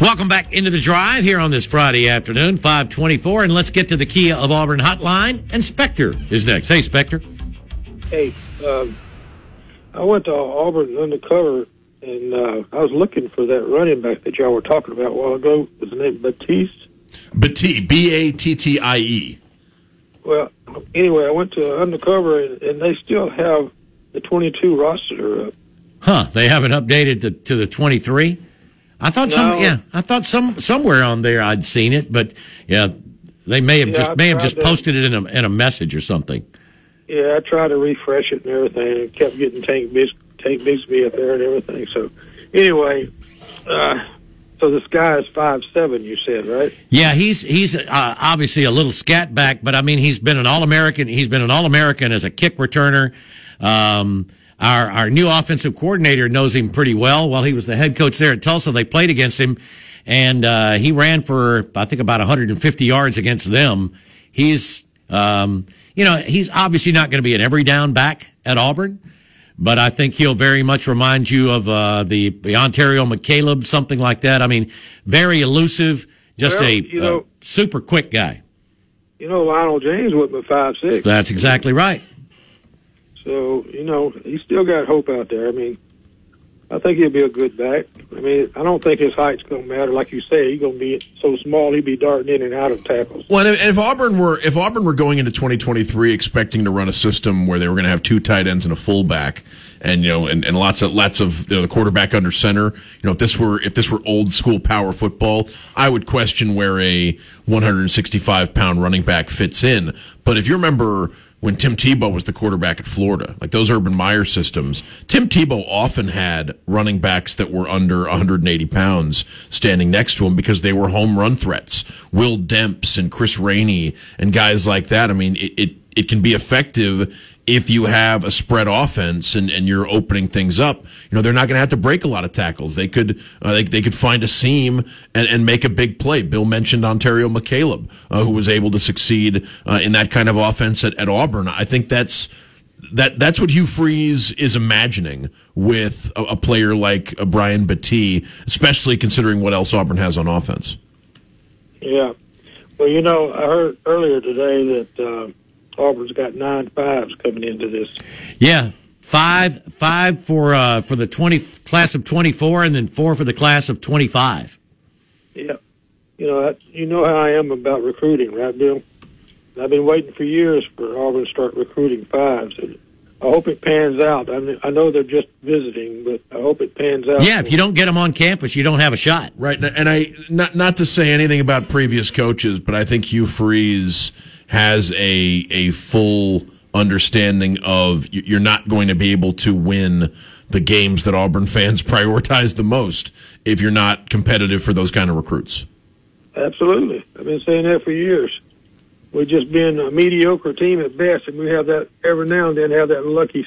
Welcome back into the drive here on this Friday afternoon, 524. And let's get to the Kia of Auburn hotline. And Spectre is next. Hey, Spectre. Hey, um, I went to Auburn undercover and uh, I was looking for that running back that y'all were talking about a while ago. Was his name Batiste? Battie, B A T T I E. Well, anyway, I went to undercover, and, and they still have the 22 roster up. Huh? They haven't updated the, to the 23. I thought some. Yeah, I thought some somewhere on there I'd seen it, but yeah, they may have Yeah, just I may have just to- posted it in a in a message or something. Yeah, I tried to refresh it and everything. and kept getting Tank Bis- Tank Bixby up there and everything. So, anyway, uh, so this guy is five seven. You said right? Yeah, he's he's uh, obviously a little scat back, but I mean he's been an all American. He's been an all American as a kick returner. Um, our our new offensive coordinator knows him pretty well. While he was the head coach there at Tulsa, they played against him, and uh, he ran for I think about 150 yards against them. He's um, you know he's obviously not going to be an every down back at Auburn. But I think he'll very much remind you of uh, the, the Onterio McCalebb, something like that. I mean, very elusive, just Well, a you know- super quick guy. You know, Lionel James wasn't but five six. That's exactly right. So you know, he's still got hope out there. I mean, I think he'll be a good back. I mean, I don't think his height's going to matter. Like you say, he's going to be so small, he'd be darting in and out of tackles. Well, and if, Auburn were if Auburn were going into 2023 expecting to run a system where they were going to have two tight ends and a fullback, and you know, and, and lots of lots of you know, the quarterback under center, you know, if this were if this were old school power football, I would question where a 165 pound running back fits in. But if you remember when Tim Tebow was the quarterback at Florida, like those Urban Meyer systems, Tim Tebow often had running backs that were under 180 pounds standing next to him because they were home run threats. Will Demps and Chris Rainey and guys like that. I mean, it, it, it can be effective if you have a spread offense and, and you're opening things up. You know, they're not going to have to break a lot of tackles. They could, uh, they, they could find a seam and, and make a big play. Bill mentioned Onterio McCalebb, uh, who was able to succeed uh, in that kind of offense at, at Auburn. I think that's, that that's what Hugh Freeze is imagining with a, a player like uh, Brian Battie, especially considering what else Auburn has on offense. Yeah. Well, you know, I heard earlier today that uh, Auburn's got nine fives coming into this. Yeah, five five for uh, for the 20 class of 24, and then four for the class of 25. Yeah. You know, that, you know how I am about recruiting, right, Bill? I've been waiting for years for Auburn to start recruiting fives. And I hope it pans out. I mean, I know they're just visiting, but I hope it pans out. Yeah, if you don't get them on campus, you don't have a shot. Right, and I not not to say anything about previous coaches, but I think Hugh Freeze has a a full understanding of you're not going to be able to win the games that Auburn [LAUGHS] fans prioritize the most if you're not competitive for those kind of recruits. Absolutely. I've been saying that for years. We've just been a mediocre team at best, and we have that every now and then have that lucky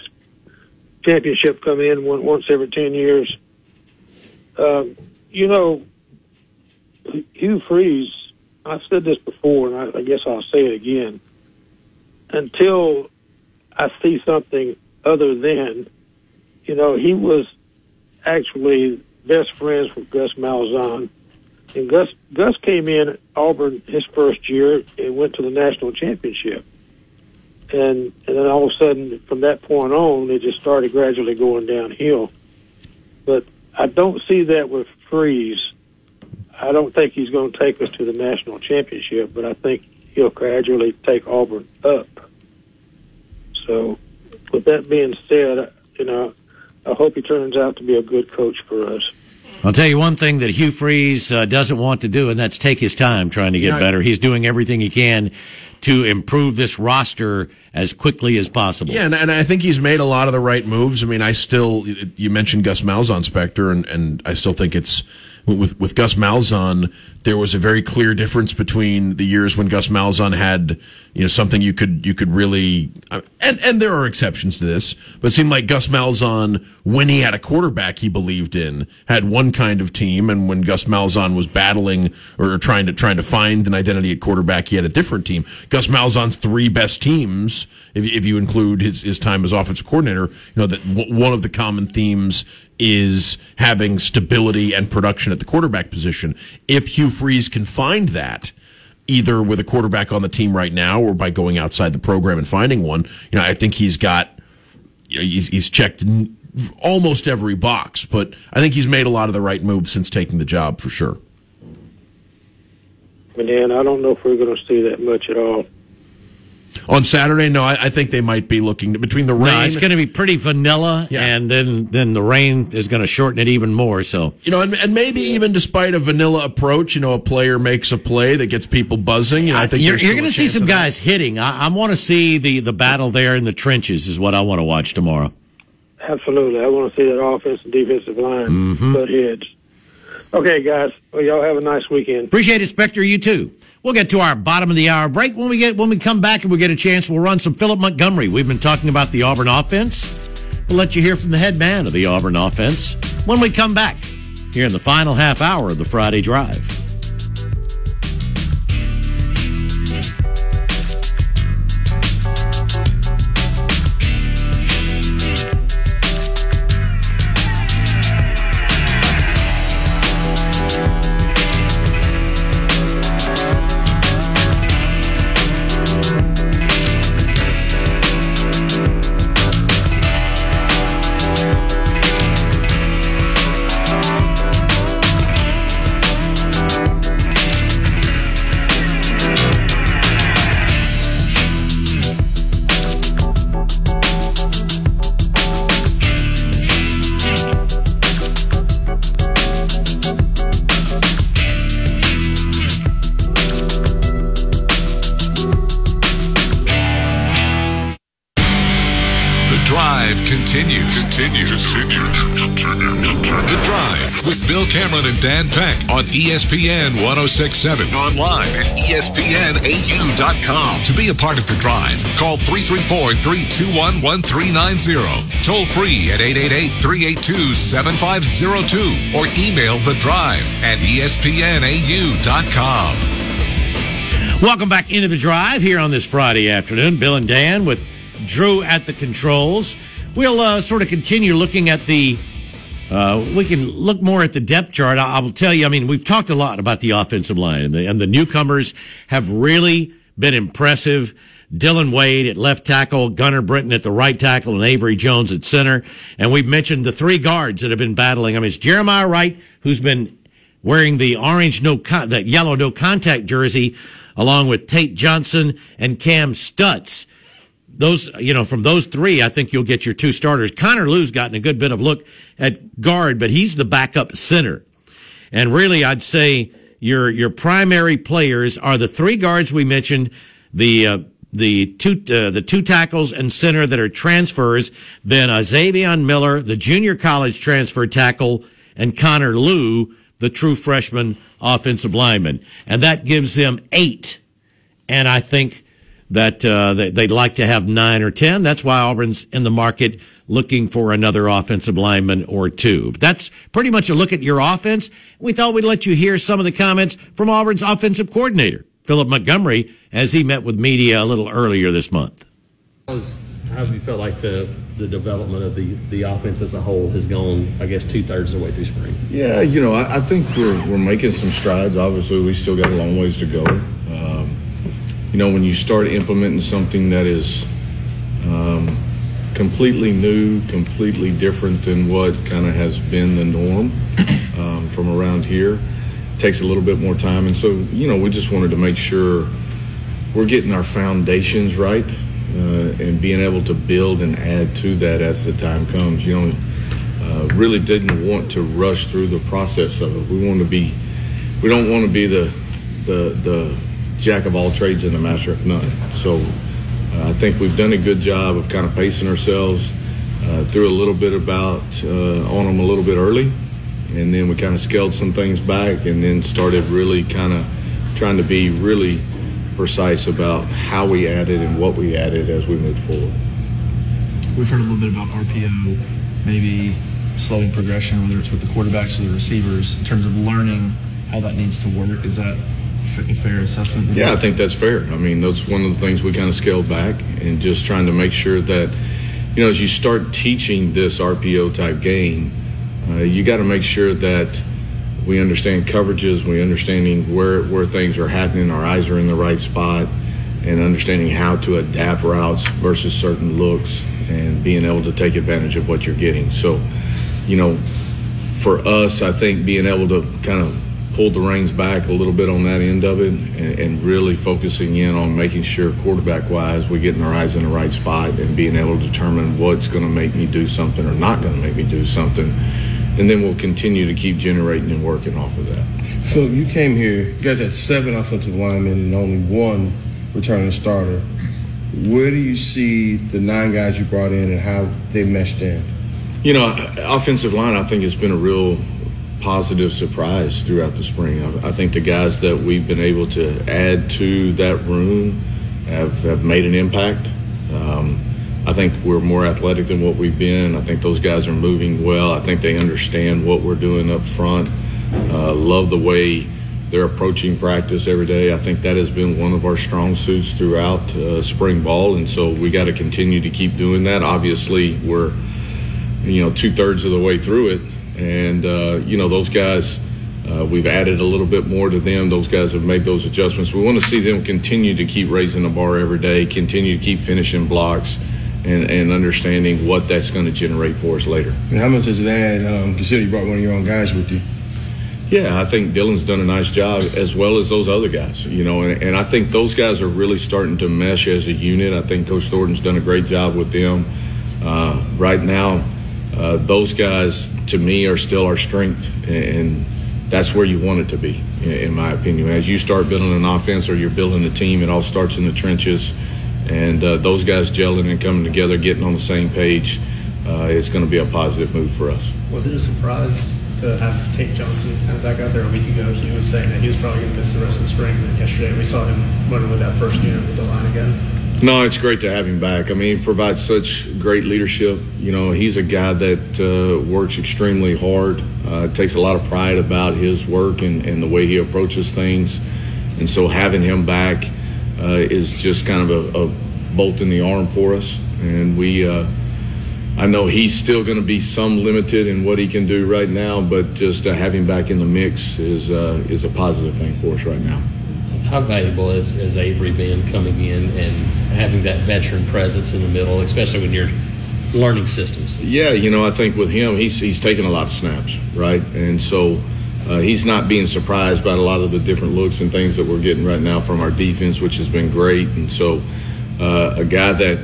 championship come in once every 10 years. Um, you know, Hugh Freeze, I've said this before, and I, I guess I'll say it again. Until I see something other than, you know, he was actually best friends with Gus Malzahn. And Gus Gus came in Auburn his first year and went to the national championship. And and then all of a sudden from that point on it just started gradually going downhill. But I don't see that with Freeze. I don't think he's going to take us to the national championship, but I think he'll gradually take Auburn up. So, with that being said, you know, I hope he turns out to be a good coach for us. I'll tell you one thing that Hugh Freeze uh, doesn't want to do, and that's take his time trying to get Yeah. better. He's doing everything he can to improve this roster as quickly as possible. Yeah, and, and I think he's made a lot of the right moves. I mean, I still you mentioned Gus Malzahn, Specter, and, and I still think it's with with Gus Malzahn. There was a very clear difference between the years when Gus Malzahn had you know something you could you could really uh, and and there are exceptions to this, but it seemed like Gus Malzahn when he had a quarterback he believed in had one kind of team, and when Gus Malzahn was battling or trying to trying to find an identity at quarterback, he had a different team. Gus Malzahn's three best teams, if, if you include his, his time as offensive coordinator, you know that w- one of the common themes is having stability and production at the quarterback position. If Hugh Freeze can find that, either with a quarterback on the team right now or by going outside the program and finding one, you know, I think he's got you know, he's, he's checked almost every box, but I think he's made a lot of the right moves since taking the job for sure. But then I don't know if we're going to see that much at all. On Saturday, no, I, I think they might be looking to, between the rain. No, it's going to be pretty vanilla, Yeah. and then then the rain is going to shorten it even more. So you know, and, and maybe even despite a vanilla approach, you know, a player makes a play that gets people buzzing. You know, I think you're, you're going to see some guys hitting. I, I want to see the the battle there in the trenches. Is what I want to watch tomorrow. Absolutely. I want to see that offensive and defensive line Mhm. butt heads. Okay, guys. Well, y'all have a nice weekend. Appreciate it, Spectre. You too. We'll get to our bottom of the hour break when we get when we come back and we get a chance. We'll run some Philip Montgomery. We've been talking about the Auburn offense. We'll let you hear from the head man of the Auburn offense when we come back here in the final half hour of the Friday Drive. Cameron and Dan Peck on ESPN 1067. Online at ESPNAU.com. To be a part of the drive, call 334 321 1390. Toll free at 888 382 7502 or email the drive at ESPNAU.com. Welcome back into the drive here on this Friday afternoon. Bill and Dan with Drew at the controls. We'll uh, sort of continue looking at the. Uh, we can look more at the depth chart. I, I will tell you. I mean, we've talked a lot about the offensive line, and the, and the newcomers have really been impressive. Dillon Wade at left tackle, Gunnar Britton at the right tackle, and Avery Jones at center. And we've mentioned the three guards that have been battling. I mean, it's Jeremiah Wright, who's been wearing the orange no con- that yellow no contact jersey along with Tate Johnson and Kam Stutts. Those, you know, from those three, I think you'll get your two starters. Connor Lew's gotten a good bit of look at guard, but he's the backup center. And really, I'd say your your primary players are the three guards we mentioned, the uh, the two uh, the two tackles and center that are transfers. Then uh, Izavion Miller, the junior college transfer tackle, and Connor Lew, the true freshman offensive lineman, and that gives them eight. And I think that uh, they- they'd like to have nine or ten. That's why Auburn's in the market looking for another offensive lineman or two. But that's pretty much a look at your offense. We thought we'd let you hear some of the comments from Auburn's offensive coordinator, Philip Montgomery, as he met with media a little earlier this month. How's- How have you felt like the, the development of the, the offense as a whole has gone, I guess, two thirds of the way through spring? Yeah, you know, I, I think we're, we're making some strides. Obviously, we still got a long ways to go. Um, you know, when you start implementing something that is um, completely new, completely different than what kind of has been the norm um, from around here, takes a little bit more time. And so, you know, we just wanted to make sure we're getting our foundations right uh, and being able to build and add to that as the time comes. You know, uh, really didn't want to rush through the process of it. We want to be, we don't want to be the, the, the jack of all trades and the master of none. So uh, I think we've done a good job of kind of pacing ourselves. Uh, threw a little bit about uh, on them a little bit early, and then we kind of scaled some things back, and then started really kind of trying to be really precise about how we added and what we added as we moved forward. We've heard a little bit about RPO, maybe slowing progression, whether it's with the quarterbacks or the receivers, in terms of learning how that needs to work. Is that a fair assessment? Yeah, I think that's fair. I mean, that's one of the things we kind of scaled back and just trying to make sure that, you know, as you start teaching this RPO type game, uh, you got to make sure that we understand coverages, we understanding where where things are happening, our eyes are in the right spot, and understanding how to adapt routes versus certain looks, and being able to take advantage of what you're getting. So, you know, for us, I think being able to kind of pulled the reins back a little bit on that end of it and, and really focusing in on making sure quarterback wise we're getting our eyes in the right spot and being able to determine what's going to make me do something or not going to make me do something. And then we'll continue to keep generating and working off of that. Phil, you came here, you guys had seven offensive linemen and only one returning starter. Where do you see the nine guys you brought in and how they meshed in? You know, offensive line, I think, has been a real positive surprise throughout the spring. I, I think the guys that we've been able to add to that room have, have made an impact. Um, I think we're more athletic than what we've been. I think those guys are moving well. I think they understand what we're doing up front. Uh, love the way they're approaching practice every day. I think that has been one of our strong suits throughout uh, spring ball, and so we got to continue to keep doing that. Obviously, we're you know two thirds of the way through it, and uh, you know those guys. Uh, we've added a little bit more to them. Those guys have made those adjustments. We want to see them continue to keep raising the bar every day, continue to keep finishing blocks, and, and understanding what that's going to generate for us later. And how much does it add, um, considering you brought one of your own guys with you? Yeah, I think Dillon's done a nice job as well as those other guys, you know, and, and I think those guys are really starting to mesh as a unit. I think Coach Thornton's done a great job with them. Uh, right now, uh, those guys to me are still our strength, and that's where you want it to be, in my opinion. As you start building an offense or you're building a team, it all starts in the trenches, and uh, those guys gelling and coming together, getting on the same page, uh, it's going to be a positive move for us. Was it a surprise to have Tate Johnson kind of back out there a week ago? He was saying that he was probably going to miss the rest of the spring, and yesterday we saw him running with that first unit with the line again. No, it's great to have him back. I mean, he provides such great leadership. You know, he's a guy that uh, works extremely hard, uh, takes a lot of pride about his work and, and, the way he approaches things. And so having him back uh, is just kind of a, a, bolt in the arm for us. And we, uh, I know he's still going to be some limited in what he can do right now, but just have him back in the mix is, uh, is a positive thing for us right now how valuable is, is Avery been coming in and having that veteran presence in the middle, especially when you're learning systems? Yeah, you know, I think with him, he's he's taking a lot of snaps, right, and so. Uh, he's not being surprised by a lot of the different looks and things that we're getting right now from our defense, which has been great. And so, uh, a guy that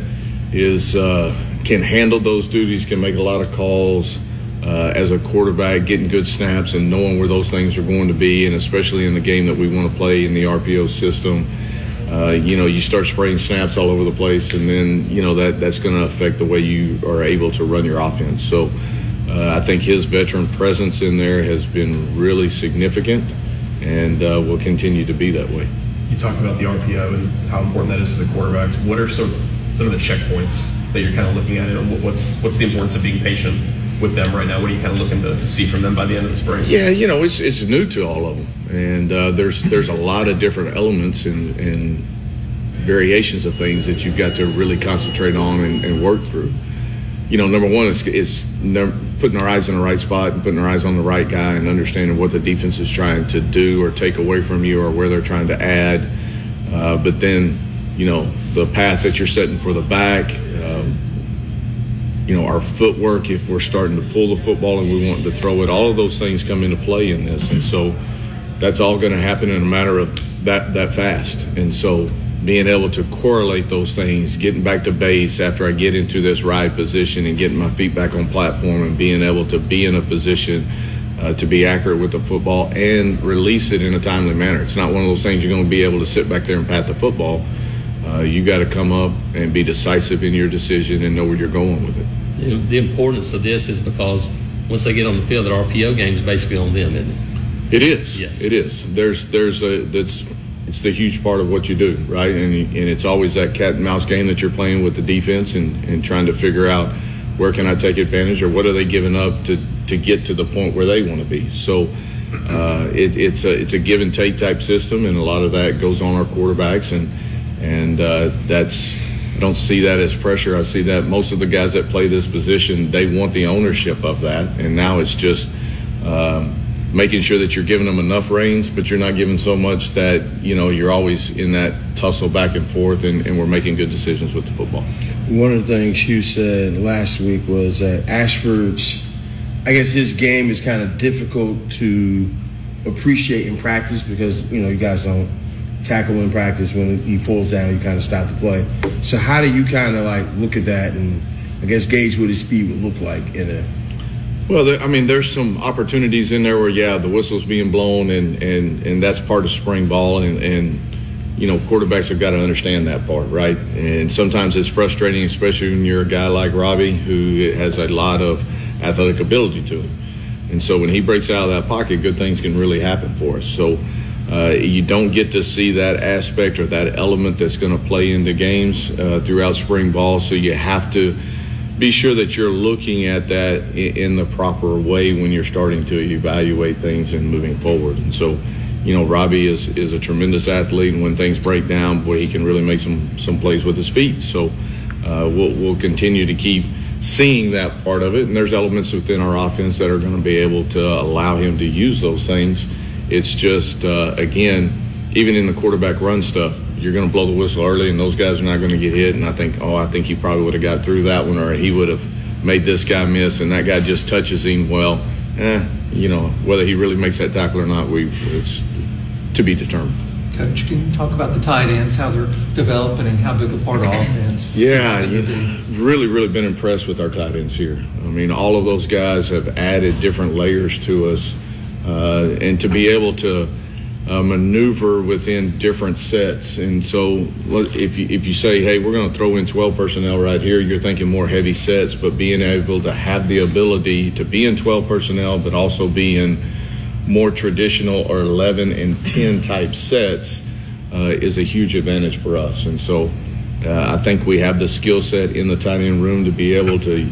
is uh, can handle those duties, can make a lot of calls, uh, as a quarterback, getting good snaps and knowing where those things are going to be, and especially in the game that we want to play in the RPO system. Uh, you know, you start spraying snaps all over the place, and then you know that that's going to affect the way you are able to run your offense. So, uh, I think his veteran presence in there has been really significant, and uh, will continue to be that way. You talked about the RPO and how important that is for the quarterbacks. What are some some of the checkpoints that you're kind of looking at, and what's what's the importance of being patient with them right now? What are you kind of looking to, to see from them by the end of the spring? Yeah, you know, it's, it's new to all of them, and uh, there's there's a lot of different elements and, and variations of things that you've got to really concentrate on and, and work through. You know, number one is, is putting our eyes in the right spot and putting our eyes on the right guy and understanding what the defense is trying to do or take away from you or where they're trying to add. Uh, but then, you know, the path that you're setting for the back. Um, you know, our footwork, if we're starting to pull the football and we want to throw it, all of those things come into play in this. And so that's all going to happen in a matter of that, that fast. And so being able to correlate those things, getting back to base after I get into this ride position and getting my feet back on platform and being able to be in a position uh, to be accurate with the football and release it in a timely manner. It's not one of those things you're going to be able to sit back there and pat the football. Uh, you got to come up and be decisive in your decision and know where you're going with it the importance of this is because once they get on the field, the RPO game is basically on them, isn't it? It is. Yes. It is. There's there's a that's it's the huge part of what you do, right? And and it's always that cat and mouse game that you're playing with the defense and and trying to figure out where can I take advantage or what are they giving up to to get to the point where they want to be. So. Uh, it, it's a it's a give and take type system, and a lot of that goes on our quarterbacks, and and uh, that's I don't see that as pressure. I see that most of the guys that play this position, they want the ownership of that. And now it's just um, making sure that you're giving them enough reins, but you're not giving so much that, you know, you're always in that tussle back and forth and, and we're making good decisions with the football. One of the things Hugh said last week was that Ashford's, I guess his game is kind of difficult to appreciate in practice because you know you guys don't tackle in practice when he pulls down, you kind of stop the play. So how do you kind of like look at that and I guess gauge what his speed would look like in a Well, there, I mean, there's some opportunities in there where, yeah, the whistle's being blown, and and and that's part of spring ball, and and you know, quarterbacks have got to understand that part, right? And sometimes it's frustrating, especially when you're a guy like Robbie who has a lot of athletic ability to him, and so when he breaks out of that pocket, good things can really happen for us. So. Uh, you don't get to see that aspect or that element that's going to play into games uh, throughout spring ball, so you have to be sure that you're looking at that in the proper way when you're starting to evaluate things and moving forward. And so, you know, Robbie is is a tremendous athlete, and when things break down, boy, he can really make some some plays with his feet. So, uh, we'll we'll continue to keep seeing that part of it. And there's elements within our offense that are going to be able to allow him to use those things. It's just uh, again, even in the quarterback run stuff, you're going to blow the whistle early, and those guys are not going to get hit. And I think, oh, I think he probably would have got through that one, or he would have made this guy miss, and that guy just touches him. Well, eh, you know, whether he really makes that tackle or not, we it's to be determined. Coach, can you talk about the tight ends, how they're developing, and how big a part of [LAUGHS] offense? Yeah, you really, really been impressed with our tight ends here. I mean, all of those guys have added different layers to us, uh, and to be able to uh, maneuver within different sets. And so, if you if you say, "Hey, we're going to throw in 12 personnel right here," you're thinking more heavy sets, but being able to have the ability to be in 12 personnel, but also be in more traditional or 11 and 10 type sets uh, is a huge advantage for us. And so uh, I think we have the skill set in the tight end room to be able to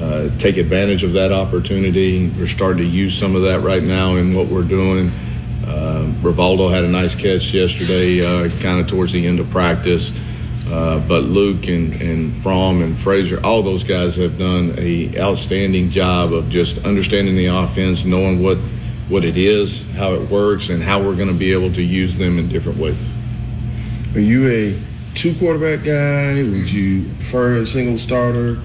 uh, take advantage of that opportunity. We're starting to use some of that right now in what we're doing. Uh, Rivaldo had a nice catch yesterday, uh, kind of towards the end of practice. Uh, but Luke and, and Fromm and Frazier, all those guys have done a outstanding job of just understanding the offense, knowing what what it is, how it works, and how we're going to be able to use them in different ways. Are you a two quarterback guy? Would you prefer a single starter?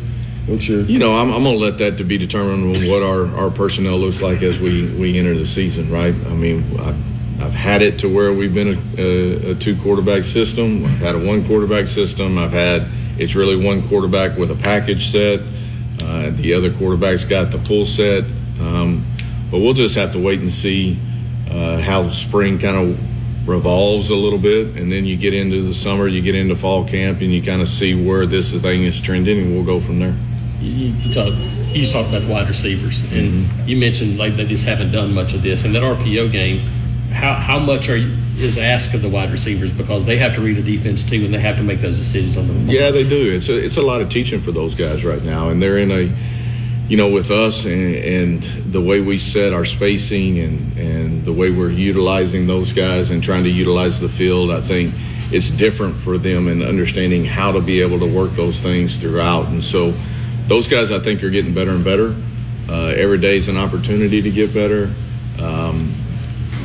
What's your You know, I'm, I'm going to let that to be determined with what our, our personnel looks like as we, we enter the season, right? I mean, I, I've had it to where we've been a, a, a two quarterback system. I've had a one quarterback system. I've had it's really one quarterback with a package set. Uh, the other quarterback's got the full set. Um, but we'll just have to wait and see uh, how spring kind of revolves a little bit, and then you get into the summer, you get into fall camp, and you kind of see where this thing is trending, and we'll go from there. You, you talk you just talked about the wide receivers. And mm-hmm. you mentioned like they just haven't done much of this. And that RPO game how how much are you, is asked of the wide receivers because they have to read a defense too and they have to make those decisions on the Yeah, they do. It's a, it's a lot of teaching for those guys right now, and they're in a, you know, with us and, and the way we set our spacing and and the way we're utilizing those guys and trying to utilize the field. I think it's different for them in understanding how to be able to work those things throughout, and so those guys I think are getting better and better. Uh, every day is an opportunity to get better. Um,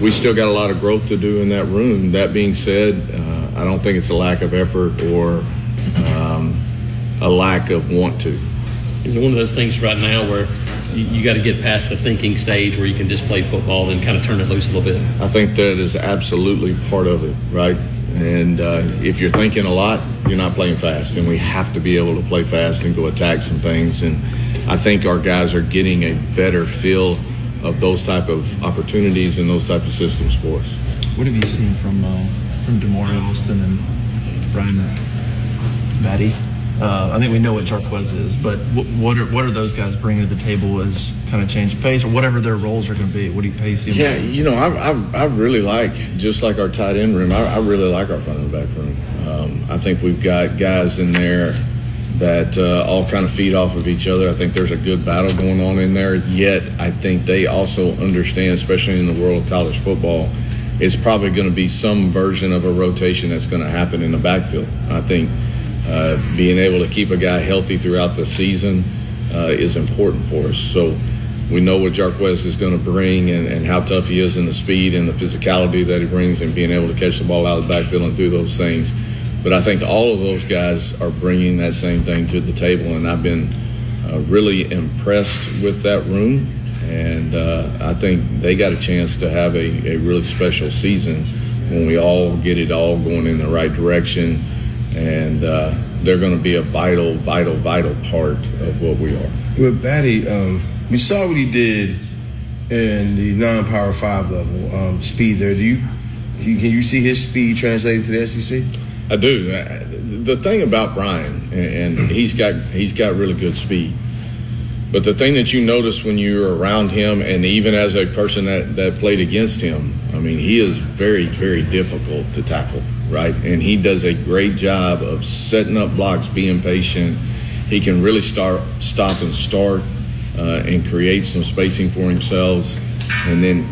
we still got a lot of growth to do in that room. That being said, uh, I don't think it's a lack of effort or um, a lack of want to. is it one of those things right now where you, you got to get past the thinking stage where you can just play football and kind of turn it loose a little bit I think that is absolutely part of it, right? And uh, if you're thinking a lot, you're not playing fast. And we have to be able to play fast and go attack some things. And I think our guys are getting a better feel of those type of opportunities and those type of systems for us. What have you seen from uh, from Damari Alston and Brian Battie? Uh, I think we know what Jarquez is, but what, what are what are those guys bringing to the table as kind of change of pace or whatever their roles are going to be? What do you pace? Yeah, you know, I, I, I really like, just like our tight end room, I, I really like our running back room. Um, I think we've got guys in there that uh, all kind of feed off of each other. I think there's a good battle going on in there. Yet, I think they also understand, especially in the world of college football, it's probably going to be some version of a rotation that's going to happen in the backfield. I think uh, being able to keep a guy healthy throughout the season uh, is important for us. So we know what Jarquez is going to bring and, and how tough he is in the speed and the physicality that he brings and being able to catch the ball out of the backfield and do those things. But I think all of those guys are bringing that same thing to the table, and I've been uh, really impressed with that room. And uh, I think they got a chance to have a, a really special season when we all get it all going in the right direction. And uh, they're going to be a vital, vital, vital part of what we are. With Battie, um, we saw what he did in the non-power five level um, speed there. Do you, can you see his speed translated to the SEC? I do. The thing about Brian, and and he's got he's got really good speed. But the thing that you notice when you're around him, and even as a person that, that played against him, I mean, he is very, very difficult to tackle, right? And he does a great job of setting up blocks, being patient. He can really start, stop and start, uh, and create some spacing for himself. And then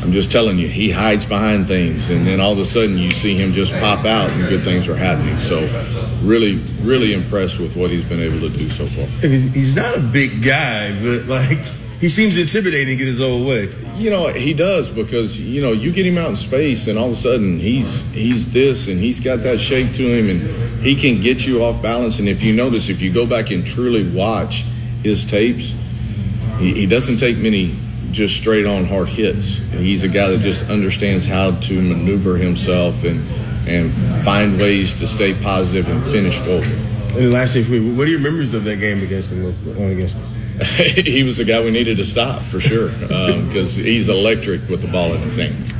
I'm just telling you, he hides behind things, and then all of a sudden you see him just pop out, and good things are happening. So, really, really impressed with what he's been able to do so far. He's not a big guy, but like he seems intimidating in his own way. You know, he does because you know you get him out in space, and all of a sudden he's he's this, and he's got that shape to him, and he can get you off balance. And if you notice, if you go back and truly watch his tapes, he, he doesn't take many just straight on hard hits. He's a guy that just understands how to maneuver himself and and find ways to stay positive and finish forward. And lastly, me, what are your memories of that game against him? Against him? [LAUGHS] he was the guy we needed to stop for sure um, because he's electric with the ball in his hands.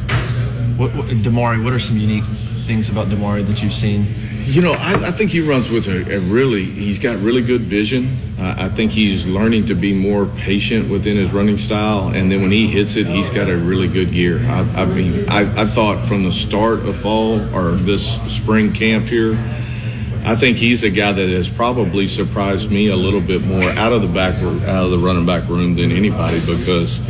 What, what, Damari, what are some unique things about Damari that you've seen? You know, I, I think he runs with a, a really, he's got really good vision. I, I think he's learning to be more patient within his running style. And then when he hits it, he's got a really good gear. I, I mean, I, I thought from the start of fall or this spring camp here, I think he's a guy that has probably surprised me a little bit more out of the back, out of the running back room than anybody because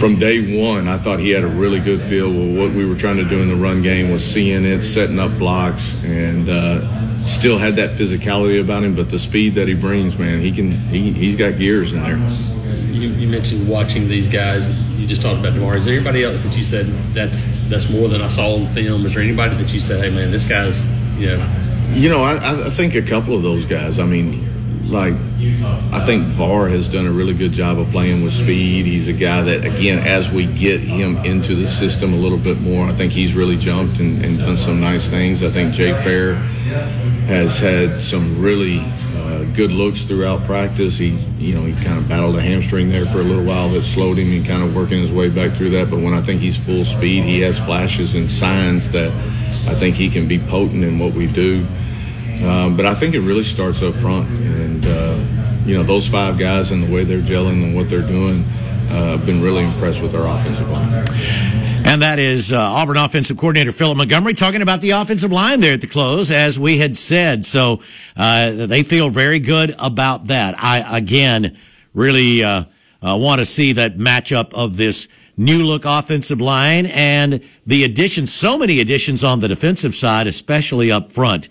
from day one, I thought he had a really good feel with what we were trying to do in the run game was seeing it, setting up blocks, and uh, still had that physicality about him. But the speed that he brings, man, he can he, he's got gears in there. You, you mentioned watching these guys. You just talked about Demar. Is there anybody else that you said that's that's more than I saw on film? Is there anybody that you said, hey man, this guy's you know? You know, I, I think a couple of those guys. I mean, like I think VAR has done a really good job of playing with speed. He's a guy that, again, as we get him into the system a little bit more, I think he's really jumped and, and done some nice things. I think Jake Fair has had some really uh, good looks throughout practice. He, you know, he kind of battled a hamstring there for a little while that slowed him and kind of working his way back through that. But when I think he's full speed, he has flashes and signs that I think he can be potent in what we do. Um, but I think it really starts up front, and uh, you know those five guys and the way they're gelling and what they're doing. Uh, been really impressed with our offensive line. And that is uh, Auburn offensive coordinator Philip Montgomery talking about the offensive line there at the close, as we had said. So uh, they feel very good about that. I again really uh, want to see that matchup of this new look offensive line and the additions. So many additions on the defensive side, especially up front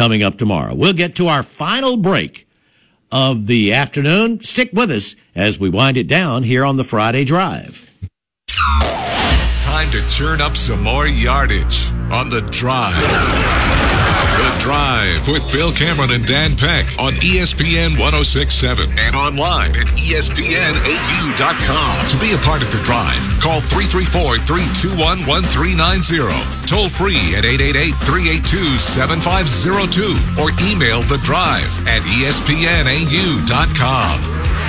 coming up tomorrow. We'll get to our final break of the afternoon. Stick with us as we wind it down here on the Friday Drive. Time to churn up some more yardage on the drive. Drive with Bill Cameron and Dan Peck on ESPN 1067 and online at ESPNAU.com. To be a part of the drive, call 334 321 1390. Toll free at 888 382 7502 or email the drive at ESPNAU.com.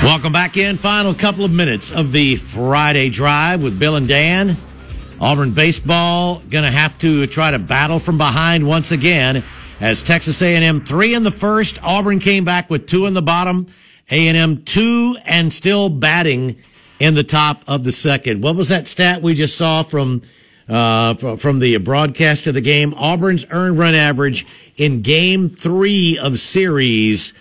Welcome back in. Final couple of minutes of the Friday drive with Bill and Dan. Auburn baseball going to have to try to battle from behind once again as Texas A&M three in the first. Auburn came back with two in the bottom. A&M two and still batting in the top of the second. What was that stat we just saw from uh, from the broadcast of the game? Auburn's earned run average in game three of series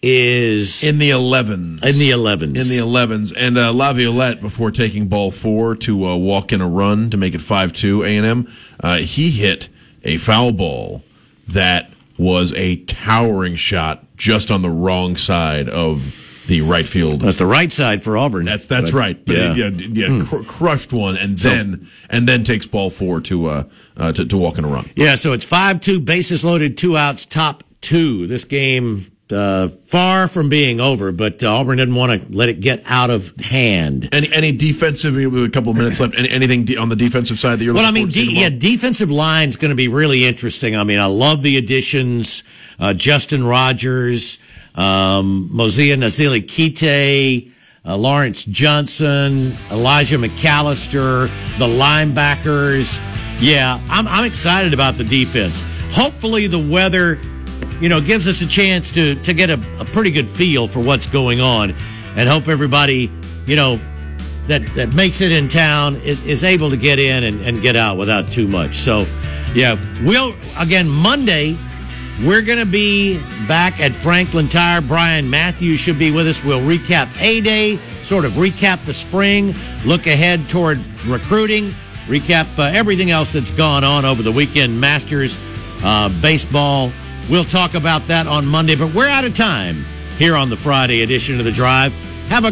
is in the 11s. In the 11s. In the 11s. And uh, LaViolette, before taking ball four to uh, walk in a run to make it 5 2 A&M, uh, he hit a foul ball that was a towering shot just on the wrong side of the right field. That's the right side for Auburn. That's that's But, right. But yeah. yeah, yeah, Hmm. cr- crushed one, and So- then and then takes ball four to uh, uh to, to walk in a run. Yeah, so it's 5 2 bases loaded, two outs, top two. This game uh, far from being over, but uh, Auburn didn't want to let it get out of hand. Any any defensive? A couple of minutes left. Any, anything de- on the defensive side that you're? Well, I looking mean, de- yeah, defensive line's going to be really interesting. I mean, I love the additions: uh, Justin Rogers, um, Mosiah Nasili-Kite, uh, Lawrence Johnson, Elijah McAllister, the linebackers. Yeah, I'm I'm excited about the defense. Hopefully, the weather, you know, gives us a chance to to get a, a pretty good feel for what's going on, and hope everybody, you know, that that makes it in town is, is able to get in and, and get out without too much. So, yeah, we'll again Monday. We're going to be back at Franklin Tire. Brian Matthews should be with us. We'll recap A Day, sort of recap the spring, look ahead toward recruiting, recap uh, everything else that's gone on over the weekend. Masters, uh, baseball. We'll talk about that on Monday, but we're out of time here on the Friday edition of the Drive. Have a